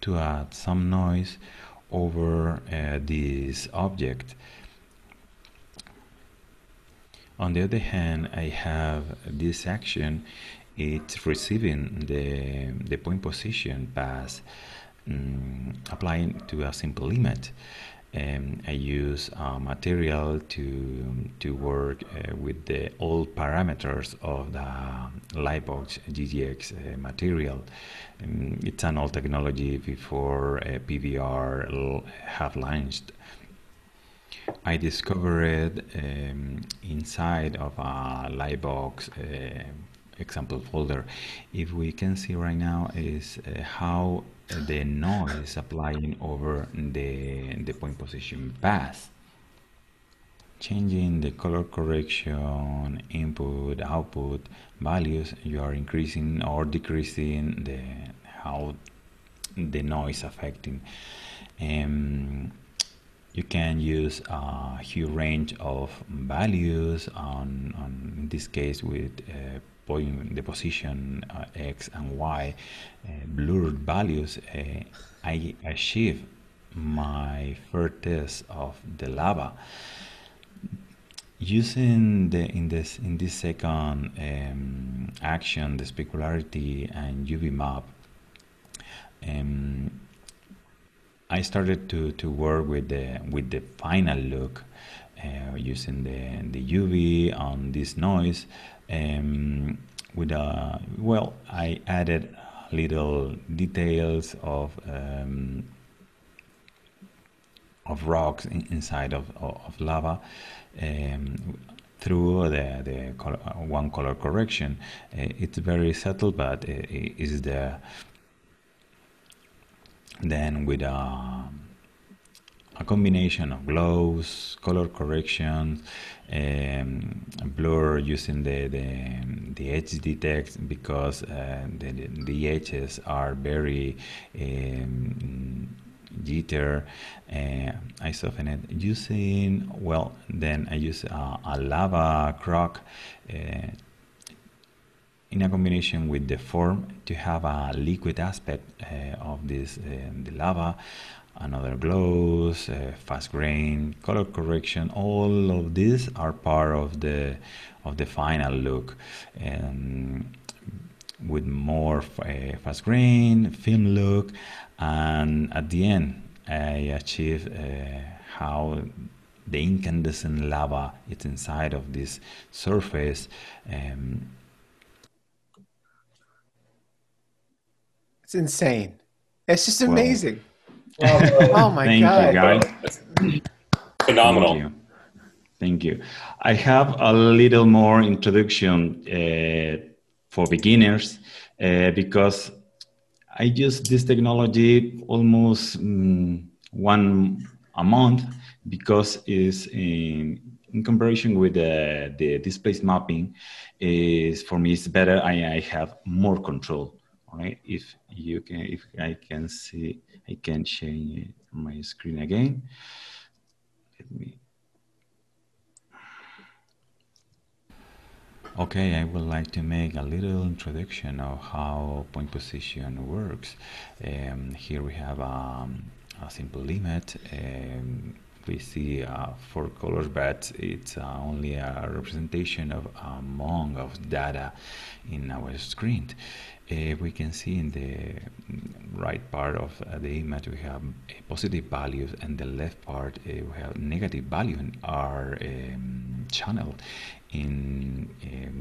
to add some noise over uh, this object. On the other hand, I have this action, it's receiving the, the point position pass, um, applying to a simple image. Um, I use uh, material to, to work uh, with the old parameters of the Lightbox GGX uh, material. Um, it's an old technology before uh, PBR have launched. I discovered um, inside of a Lightbox uh, example folder. If we can see right now is uh, how the noise applying over the, the point position pass. Changing the color correction, input, output values, you are increasing or decreasing the how the noise affecting. Um, you can use a huge range of values on, on in this case with uh, point the position uh, x and y uh, blurred values. Uh, I achieve my first test of the lava. Using the in this in this second um, action the specularity and UV map um, I started to, to work with the with the final look uh, using the the UV on this noise um, with a well I added little details of um, of rocks in, inside of, of, lava um, through the, the color, one color correction. Uh, it's very subtle, but it is there then with a, a combination of glows, color correction, um, blur using the, the, the edge detect because uh, the, the edges are very um, jitter. Uh, I soften it using, well, then I use a, a lava croc uh, in a combination with the form to have a liquid aspect uh, of this uh, the lava another glows uh, fast grain color correction all of these are part of the of the final look. And with more uh, fast grain film look and at the end I achieve uh, how the incandescent lava is inside of this surface um, insane. It's just amazing. Well, oh my thank god! you, guys. Phenomenal. Thank you. Thank you. I have a little more introduction uh, for beginners uh, because I use this technology almost um, one a month because is in, in comparison with the, the displaced mapping is for me it's better I, I have more control right? If you can, if I can see, I can change my screen again. Let me. Okay, I would like to make a little introduction of how point position works. Um, here we have um, a simple limit. Um, we see uh, four colors, but it's uh, only a representation of a of data in our screen. Uh, we can see in the right part of uh, the image we have positive values and the left part uh, we have negative value in our um, channel. In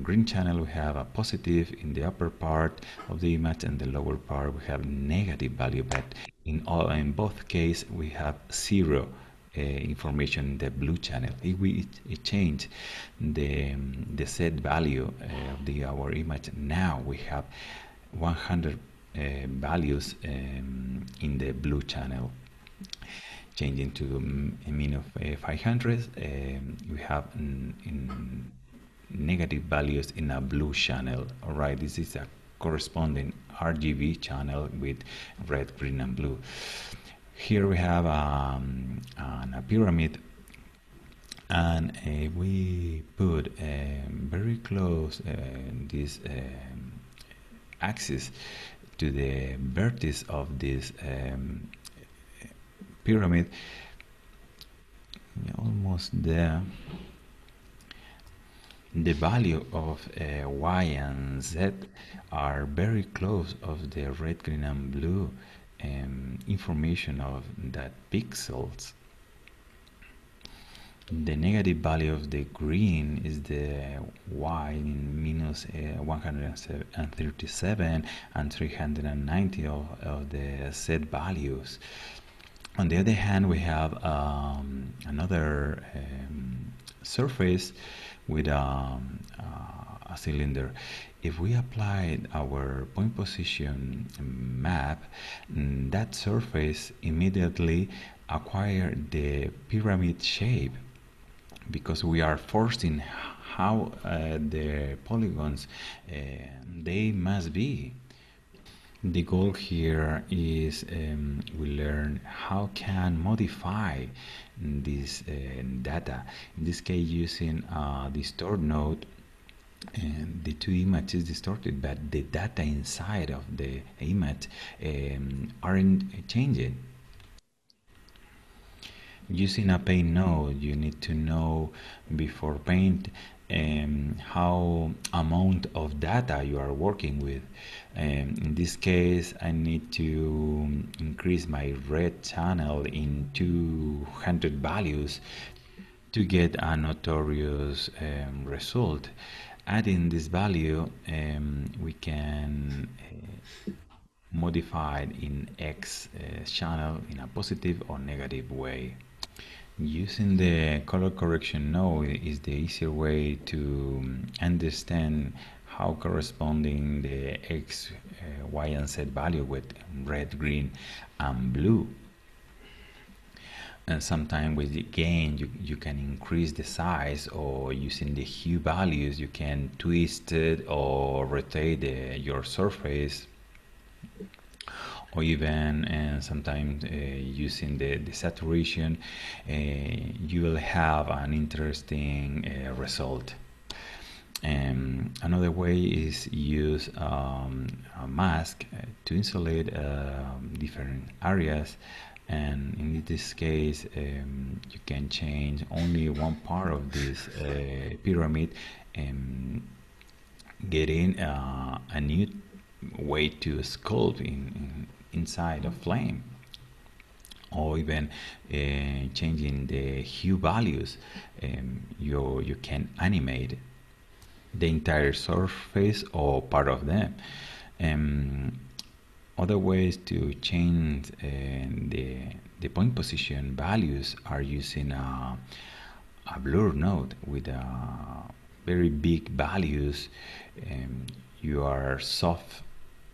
green channel we have a positive in the upper part of the image and the lower part we have negative value. But in all in both cases we have zero information in the blue channel. If we change the, um, the set value uh, of the our image, now we have 100 uh, values um, in the blue channel changing to a mean of uh, 500 um, we have in, negative values in a blue channel. All right, this is a corresponding RGB channel with red, green, and blue. Here we have um, a pyramid and uh, we put um, very close uh, this um, axis to the vertex of this um, pyramid. Almost there. The value of uh, y and z are very close of the red green and blue um, information of that pixels the negative value of the green is the y in minus, uh, 137 and 390 of, of the set values. On the other hand, we have um, another um, surface with um, uh, a cylinder. If we applied our point position map, mm, that surface immediately acquired the pyramid shape because we are forcing how uh, the polygons uh, they must be the goal here is um, we learn how can modify this uh, data in this case using uh, distort node and the two images distorted but the data inside of the image um, aren't changing. Using a paint node you need to know before paint um, how amount of data you are working with. Um, in this case I need to increase my red channel in 200 values to get a notorious um, result adding this value um, we can uh, modify it in X uh, channel in a positive or negative way Using the color correction node is the easier way to understand how corresponding the X, uh, Y, and Z value with red, green, and blue. And sometimes with the gain, you, you can increase the size or using the hue values, you can twist it or rotate the, your surface or even uh, sometimes uh, using the, the saturation, uh, you will have an interesting uh, result. Um, another way is use um, a mask to insulate um, different areas and in this case um, you can change only one part of this uh, pyramid and getting uh, a new way to sculpt in, in, inside a flame. Or even uh, changing the hue values um, you you can animate the entire surface or part of them. Um, other ways to change uh, the the point position values are using a, a blur node with a very big values. Um, you are soft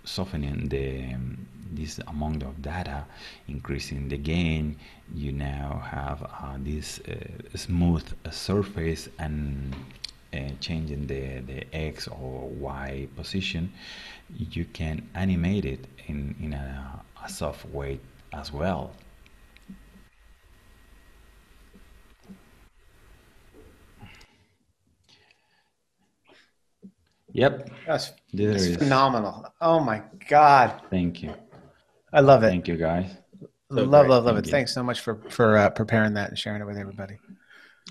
softening the um, this amount of data, increasing the gain, you now have uh, this uh, smooth surface and uh, changing the, the X or Y position, you can animate it in, in a, a soft way as well. Yep. That's, that's phenomenal. Oh my God. Thank you. I love it. Thank you, guys. So love, love, love Thank it. You. Thanks so much for for uh, preparing that and sharing it with everybody.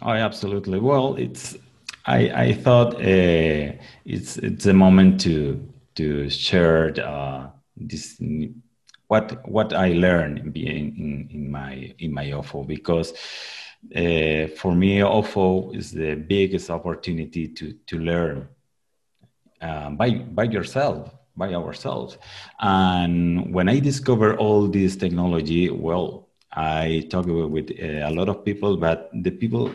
Oh, absolutely. Well, it's I I thought uh, it's it's a moment to to share uh, this what what I learned in in, in my in my OFO because uh, for me OFO is the biggest opportunity to to learn uh, by by yourself by ourselves. And when I discovered all this technology, well, I talked with uh, a lot of people, but the people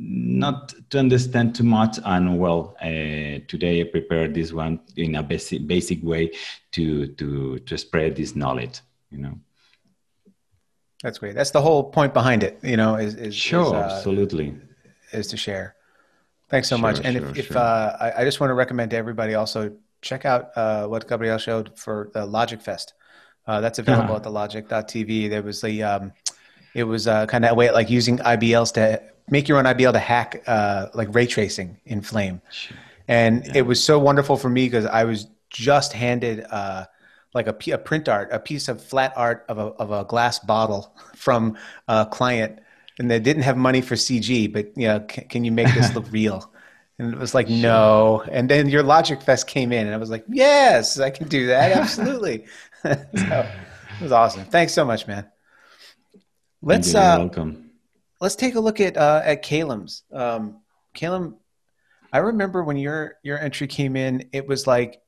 not to understand too much. And well, uh, today I prepared this one in a basic basic way to to to spread this knowledge. You know. That's great. That's the whole point behind it. You know, is, is sure, is, uh, absolutely, is to share. Thanks so Sure, much. And sure, if, if sure. uh, I, I just want to recommend to everybody also check out uh, what Gabriel showed for the Logik Fest. Uh, that's available Uh-huh. at the logik.tv. There was the, um, it was uh, kind of a way like using IBLs to make your own IBL to hack uh, like ray tracing in Flame. And it was so wonderful for me because I was just handed uh, like a print art, a piece of flat art of a, of a glass bottle from a client, and they didn't have money for CG, but you know, can, can you make this look real? And it was like, no. And then your Logik Fest came in, and I was like, yes, I can do that, absolutely. so it was awesome. Thanks so much, man. Let's You're uh, welcome. Let's take a look at uh, at Kaelem's. Um, Calum, I remember when your your entry came in, it was like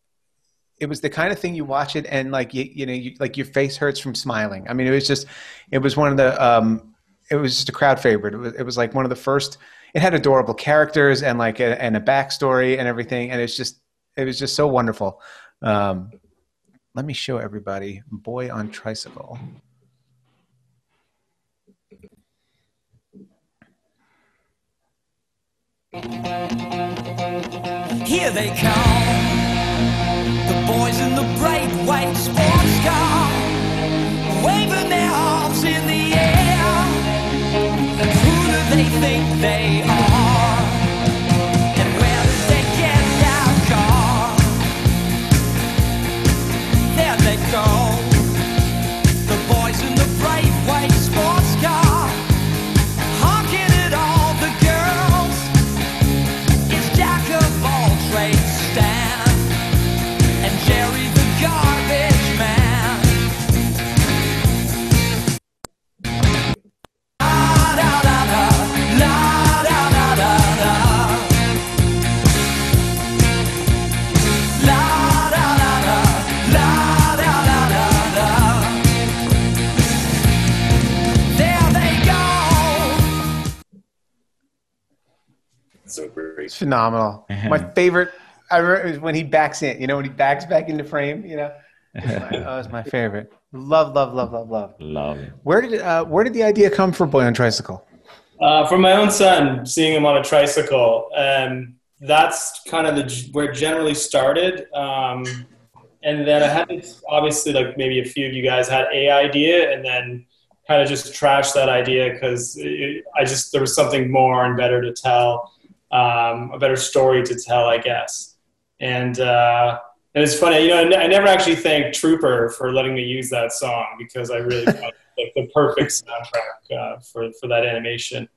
it was the kind of thing you watch it and like you, you know you, like your face hurts from smiling. I mean, it was just it was one of the um, it was just a crowd favorite. It was, it was like one of the first. It had adorable characters and like a, and a backstory and everything, and it's just it was just so wonderful. Um, let me show everybody "Boy on Tricycle." Here they come, the boys in the bright white sports car, waving their arms in the air. Who do they think they are? It's phenomenal. My favorite. I remember when he backs in. You know, when he backs back into frame. You know, that was my favorite. Love, love, love, love, love. Love. Where did uh, where did the idea come from, Boy on Tricycle? Uh, from my own son, seeing him on a tricycle, um, that's kind of the where it generally started. Um, and then I had this, obviously like maybe a few of you guys had a idea, and then kind of just trashed that idea because I just there was something more and better to tell, um, a better story to tell, I guess. And uh, and it's funny, you know, I never actually thanked Trooper for letting me use that song because I really thought like the perfect soundtrack uh, for for that animation.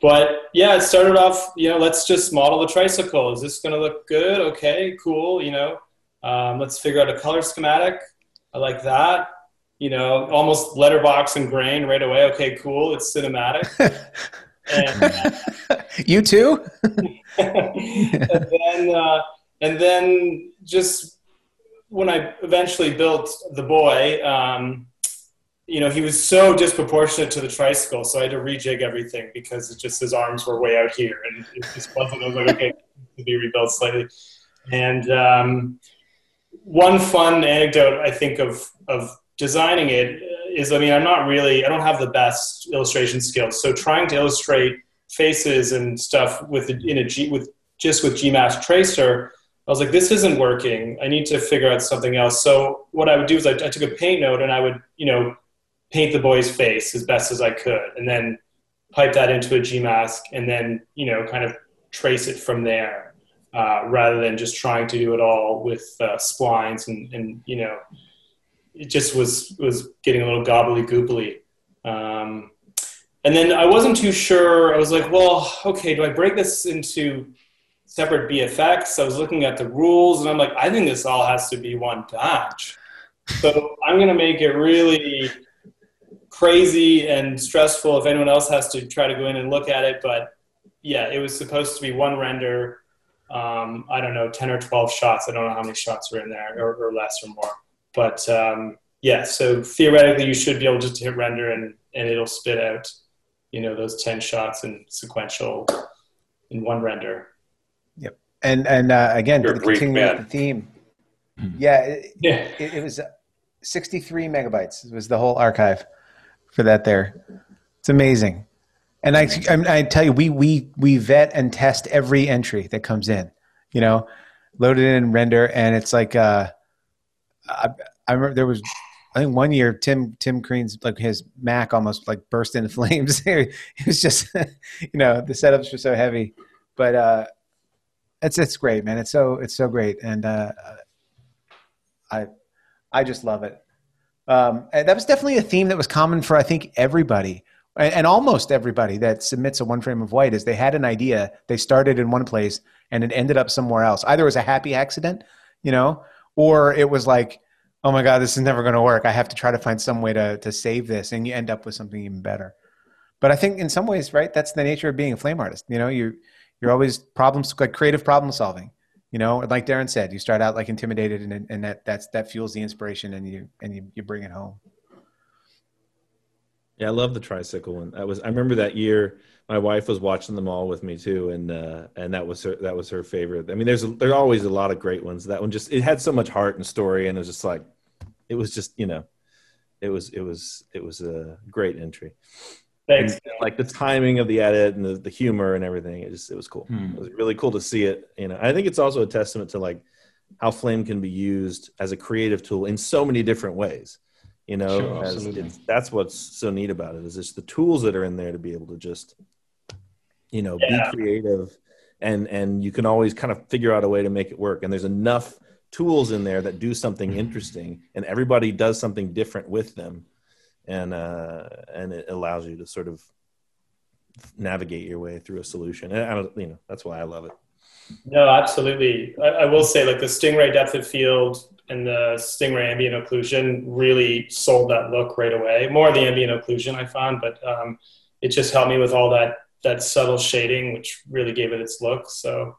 But yeah, it started off, you know, let's just model the tricycle. Is this going to look good? Okay, cool. You know, um, let's figure out a color schematic. I like that. You know, almost letterbox and grain right away. Okay, cool. It's cinematic. and, you too? and then uh, and then just when I eventually built the boy, um, you know, he was so disproportionate to the tricycle, so I had to rejig everything because it just his arms were way out here, and it just wasn't. I was like, okay, to be rebuilt slightly. And um, one fun anecdote I think of of designing it is, I mean, I'm not really, I don't have the best illustration skills, so trying to illustrate faces and stuff with in a G with just with GMask Tracer, I was like, this isn't working. I need to figure out something else. So what I would do is I, I took a paint node and I would, you know, paint the boy's face as best as I could, and then pipe that into a GMask, and then you know, kind of trace it from there, uh, rather than just trying to do it all with uh, splines and, and you know, it just was was getting a little gobbly Um, and then I wasn't too sure. I was like, well, okay, do I break this into separate BFX? I was looking at the rules, and I'm like, I think this all has to be one batch. So I'm going to make it really crazy and stressful if anyone else has to try to go in and look at it. But yeah, it was supposed to be one render. Um, I don't know, 10 or 12 shots. I don't know how many shots were in there, or, or less or more. But um, yeah, so theoretically, you should be able just to hit render and, and it'll spit out, you know, those 10 shots in sequential in one render. Yep. And and uh, again, You're to continue with the theme. Yeah, it, Yeah. it, it was 63 megabytes. It was the whole archive for that there. It's amazing. And I, I, I tell you, we we we vet and test every entry that comes in. You know, load it in render, and it's like uh, I, I remember there was I think one year Tim Tim Crean's like his Mac almost like burst into flames. it was just you know the setups were so heavy, but uh, it's it's great, man. It's so it's so great, and uh, I I just love it. Um, and that was definitely a theme that was common for I think everybody and, almost everybody that submits a one frame of white is they had an idea, they started in one place, and it ended up somewhere else. Either it was a happy accident, you know, or it was like oh my god this is never going to work. I have to try to find some way to, to save this and you end up with something even better. But i think in some ways right that's the nature of being a flame artist. You know you you're always problems like creative problem solving. You know like deron said you start out like intimidated and, and that that's that fuels the inspiration and you and you, you bring it home. Yeah i love the tricycle one. That was i remember that year my wife was watching them all with me too and uh and that was her that was her favorite. I mean there's there's always a lot of great ones. That one just it had so much heart and story and it was just like it was just you know it was it was it was a great entry. Thanks. And, like the timing of the edit and the, the humor and everything it just it was cool. Hmm. it was really cool to see it you know. I think it's also a testament to like how flame can be used as a creative tool in so many different ways you know Sure, as it's, that's what's so neat about it is just the tools that are in there to be able to just you know Yeah. be creative and and you can always kind of figure out a way to make it work. And there's enough tools in there that do something interesting and everybody does something different with them. And uh and it allows you to sort of navigate your way through a solution. And I don't, you know that's why i love it No, absolutely. I, I will say, like the Stingray depth of field and the Stingray ambient occlusion really sold that look right away. More the ambient occlusion I found, but um, it just helped me with all that that subtle shading, which really gave it its look. So,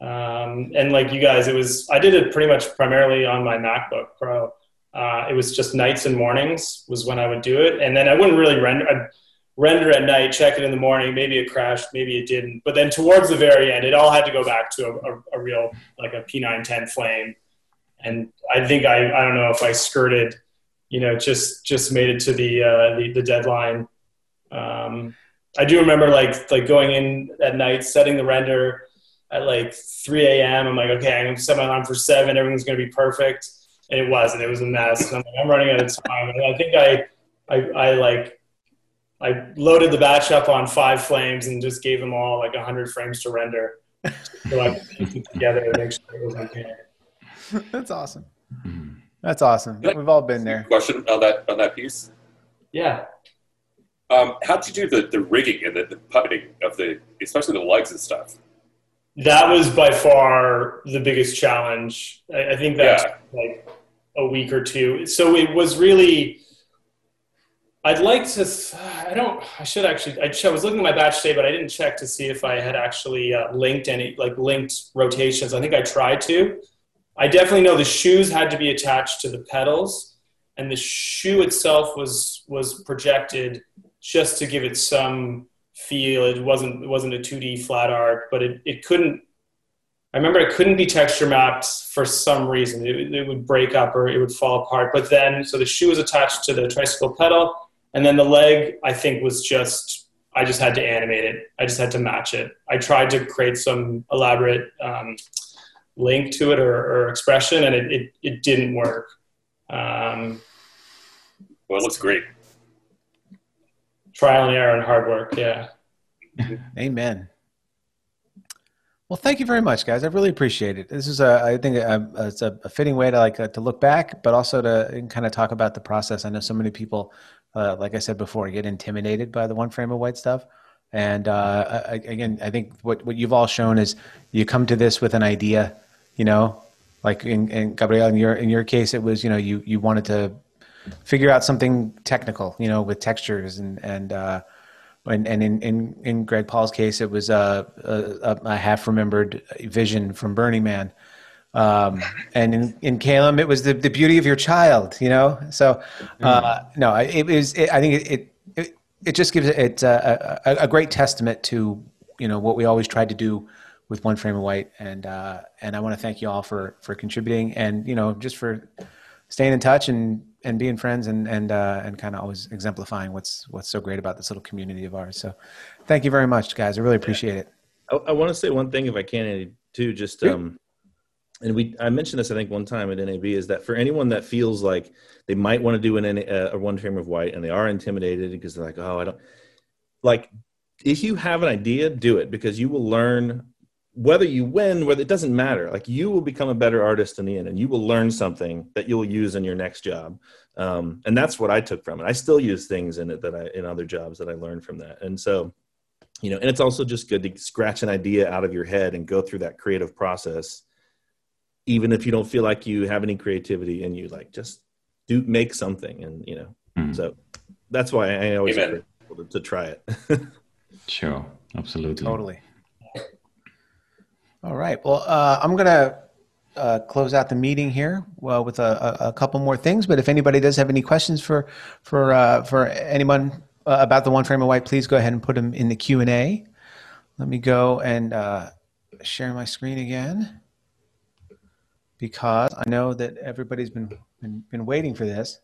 um, and like you guys, it was I did it pretty much primarily on my MacBook Pro. Uh, it was just nights and mornings was when I would do it, and then I wouldn't really render. I'd render at night, check it in the morning. Maybe it crashed, maybe it didn't. But then towards the very end, it all had to go back to a, a, a real like a P910 flame. And I think I I don't know if I skirted, you know, just just made it to the uh, the, the deadline. Um, I do remember like like going in at night, setting the render at like 3 a.m. I'm like, okay, I'm gonna set my alarm for seven. Everything's gonna be perfect, and it wasn't. It was a mess. And I'm like, I'm running out of time. And I think I I, I like I loaded the batch up on five flames and just gave them all like 100 frames to render so I could piece it together and make sure it was okay. that's awesome that's awesome we've all been there Question on that on that piece. Yeah. Um, how'd you do the, the rigging and the, the puppeting of the, especially the legs and stuff? That was by far the biggest challenge. I, I think that's Yeah. like a week or two. So it was really. I'd like to. I don't. I should actually. I, I was looking at my batch today, but I didn't check to see if I had actually uh, linked any like linked rotations. I think I tried to. I definitely know the shoes had to be attached to the pedals, and the shoe itself was was projected just to give it some feel. It wasn't it wasn't a 2D flat art, but it, it couldn't. I remember it couldn't be texture mapped for some reason. It, it would break up or it would fall apart. But then, so the shoe was attached to the tricycle pedal, and then the leg I think was just I just had to animate it. I just had to match it. I tried to create some elaborate um, link to it or, or expression, and it, it, it didn't work. Um, Well, it looks great. trial and error and hard work. Yeah. Amen. Well, thank you very much, guys. I really appreciate it. This is a, I think, a, it's a, a fitting way to like uh, to look back, but also to kind of talk about the process. I know so many people, uh, like I said before, get intimidated by the one frame of white stuff. And uh, I, again, I think what what you've all shown is you come to this with an idea, you know, like in, in Gabriel, in your in your case, it was you know you you wanted to figure out something technical, you know, with textures and and uh, and, and in, in, in Greg Paul's case, it was a, a, a half remembered vision from Burning Man. Um, and in, in Kaelem, it was the, the beauty of your child, you know? So, uh, no, it was, I think it, it, it, just gives it a, a, a great testament to, you know, what we always tried to do with one frame of white. And, uh, and I want to thank you all for, for contributing and, you know, just for staying in touch and, and being friends and and uh, and kind of always exemplifying what's what's so great about this little community of ours. So, thank you very much, guys. I really appreciate it. I, I want to say one thing, if I can, too. Just um, and we I mentioned this I think one time at NAB is that for anyone that feels like they might want to do an uh, a one frame of white and they are intimidated because they're like, oh, I don't like. If you have an idea, do it because you will learn whether you win, whether it doesn't matter. Like you will become a better artist in the end, and you will learn something that you'll use in your next job. Um, and that's what I took from it. I still use things in it that I in other jobs that I learned from that. And so, you know, and it's also just good to scratch an idea out of your head and go through that creative process, even if you don't feel like you have any creativity and you like just do make something. And you know, mm. so that's why I always to, to try it. sure, absolutely, totally. All right. Well, uh, I'm going to uh, close out the meeting here well, with a, a, a, couple more things. But if anybody does have any questions for for uh, for anyone uh, about the one frame of white, please go ahead and put them in the Q and A. Let me go and uh, share my screen again because I know that everybody's been been, been waiting for this.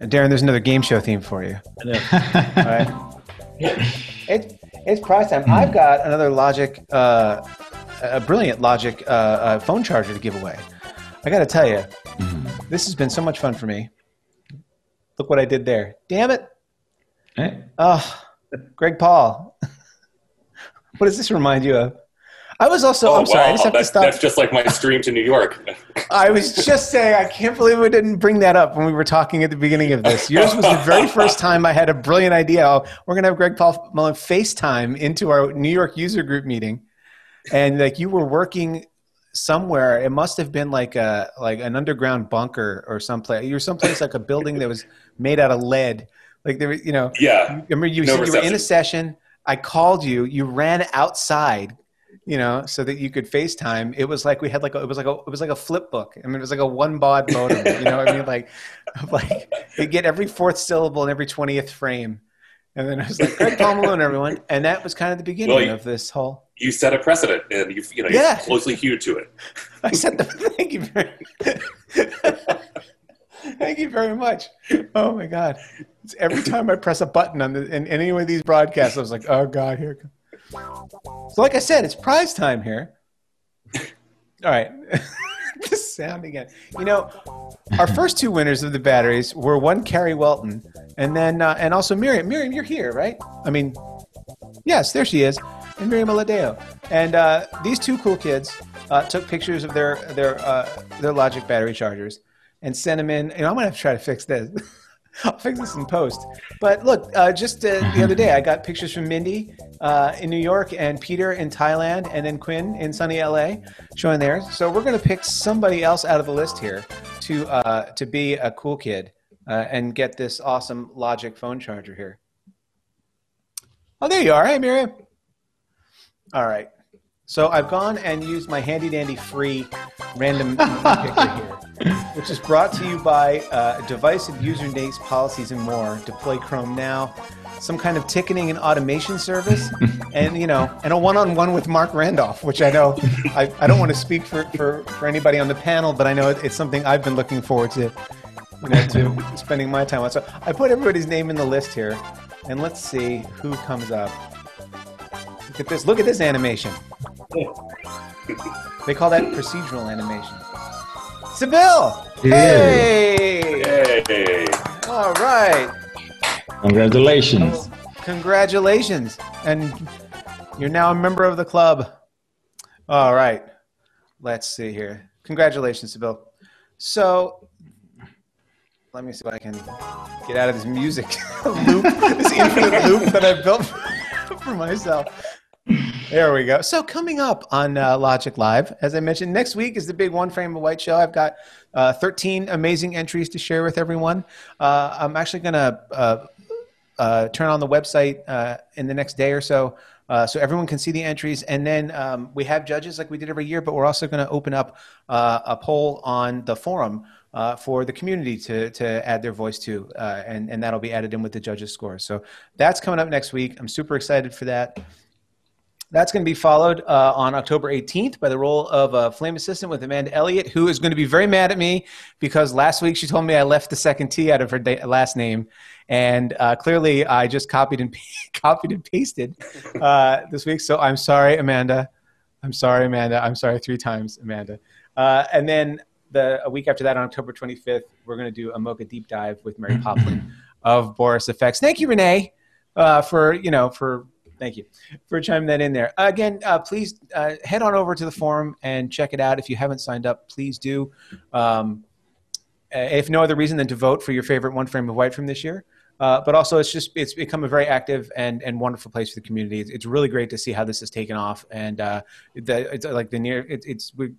And Deron, there's another game show theme for you. All right. It, it's prize time. I've got another Logik, uh, a brilliant Logik uh, uh, phone charger to give away. I got to tell you, mm-hmm. this has been so much fun for me. Look what I did there. Damn it. Hey. Oh, Greg Paul. what does this remind you of? I was also. Oh, I'm sorry. I just have to stop. That's just like my stream to New York. I was just saying. I can't believe we didn't bring that up when we were talking at the beginning of this. Yours was the very first time I had a brilliant idea. Oh, we're gonna have Greg Paul Malone FaceTime into our New York user group meeting, and like you were working somewhere. It must have been like a like an underground bunker or someplace. You were someplace like a building that was made out of lead. Like there, you know. Yeah. Remember you no you were in a session. I called you. You ran outside you know, so that you could FaceTime. It was like we had like a, it was like a it was like a flip book. I mean, it was like a one baud modem. you know, what I mean, like like they get every fourth syllable in every twentieth frame. And then I was like, Greg Paul Malone, everyone. And that was kind of the beginning well, you, of this whole. You set a precedent and you, you know, yeah. closely hewed to it. I said, the, thank you very Thank you very much. Oh my God. It's every time I press a button on the, in any of these broadcasts, I was like, oh God, here so, like I said, it's prize time here. All right. this sound again. You know, our first two winners of the batteries were one Carrie Welton, and then uh, and also Miriam. Miriam, you're here, right? I mean, yes, there she is, and Miriam Aladeo. And uh, these two cool kids uh, took pictures of their their uh, their Logik battery chargers and sent them in. And I'm have to try to fix this. I'll fix this in post. But look, uh, just uh, the other day, I got pictures from Mindy uh, in New York and Peter in Thailand and then Quinn in sunny LA showing theirs. So we're going to pick somebody else out of the list here to, uh, to be a cool kid uh, and get this awesome Logik phone charger here. Oh, there you are. Hey, Miriam. All right. So I've gone and used my handy dandy free random picker here, which is brought to you by uh, Device and User Names Policies and More. Deploy Chrome now. Some kind of ticketing and automation service, and you know, and a one-on-one with Mark Randolph, which I know I, I don't want to speak for, for, for anybody on the panel, but I know it's something I've been looking forward to, you know, to spending my time on. So I put everybody's name in the list here, and let's see who comes up. Look at this! Look at this animation. they call that procedural animation. Sibyl! Hey! Hey! All right. Congratulations. Oh, congratulations. And you're now a member of the club. All right. Let's see here. Congratulations, Sibyl. So, let me see if I can get out of this music loop, this infinite loop that I've built for myself. There we go. So coming up on uh, Logik Live, as I mentioned, next week is the big One Frame of White show. I've got uh, 13 amazing entries to share with everyone. Uh, I'm actually going to uh, uh, turn on the website uh, in the next day or so. so everyone can see the entries, and then um, we have judges like we did every year. But we're also going to open up a poll on the forum for the community to to add their voice to, and and that'll be added in with the judges' scores. So that's coming up next week. I'm super excited for that. That's going to be followed uh, on October 18th by the role of a flame assistant with Amanda Elliott, who is going to be very mad at me because last week she told me I left the second T out of her da- last name, and uh, clearly I just copied and copied and pasted uh, this week. So I'm sorry, Amanda. I'm sorry, Amanda. I'm sorry three times, Amanda. Uh, and then the a week after that, on October 25th, we're going to do a Mocha deep dive with Mary Poplin of Boris FX. Thank you, Renee, uh, for you know for thank you for chiming that in there. again, uh, please uh, head on over to the forum and check it out. If you haven't signed up, please do. Um, if no other reason than to vote for your favorite one frame of white from this year. Uh, but also, it's just it's become a very active and, and wonderful place for the community. It's, it's really great to see how this has taken off, and uh, the, it's like the near it, it's we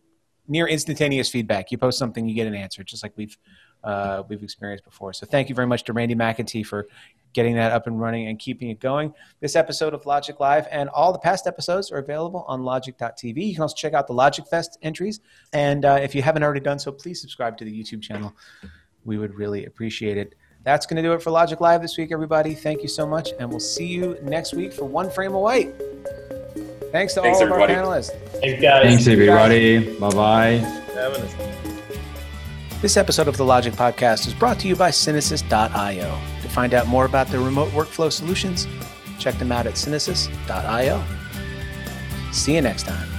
near instantaneous feedback. You post something, you get an answer, just like we've uh, we've experienced before. So thank you very much to Randy McEntee for getting that up and running and keeping it going. This episode of Logik Live and all the past episodes are available on logik.tv. You can also check out the Logik Fest entries. And uh, if you haven't already done so, please subscribe to the YouTube channel. We would really appreciate it. That's going to do it for Logik Live this week, everybody. Thank you so much. And we'll see you next week for One Frame of White. Thanks to Thanks, all everybody. of our panelists. Hey guys. Thanks, everybody. Bye bye. This episode of the Logik Podcast is brought to you by Synesys.io. To find out more about their remote workflow solutions, check them out at Synesys.io. See you next time.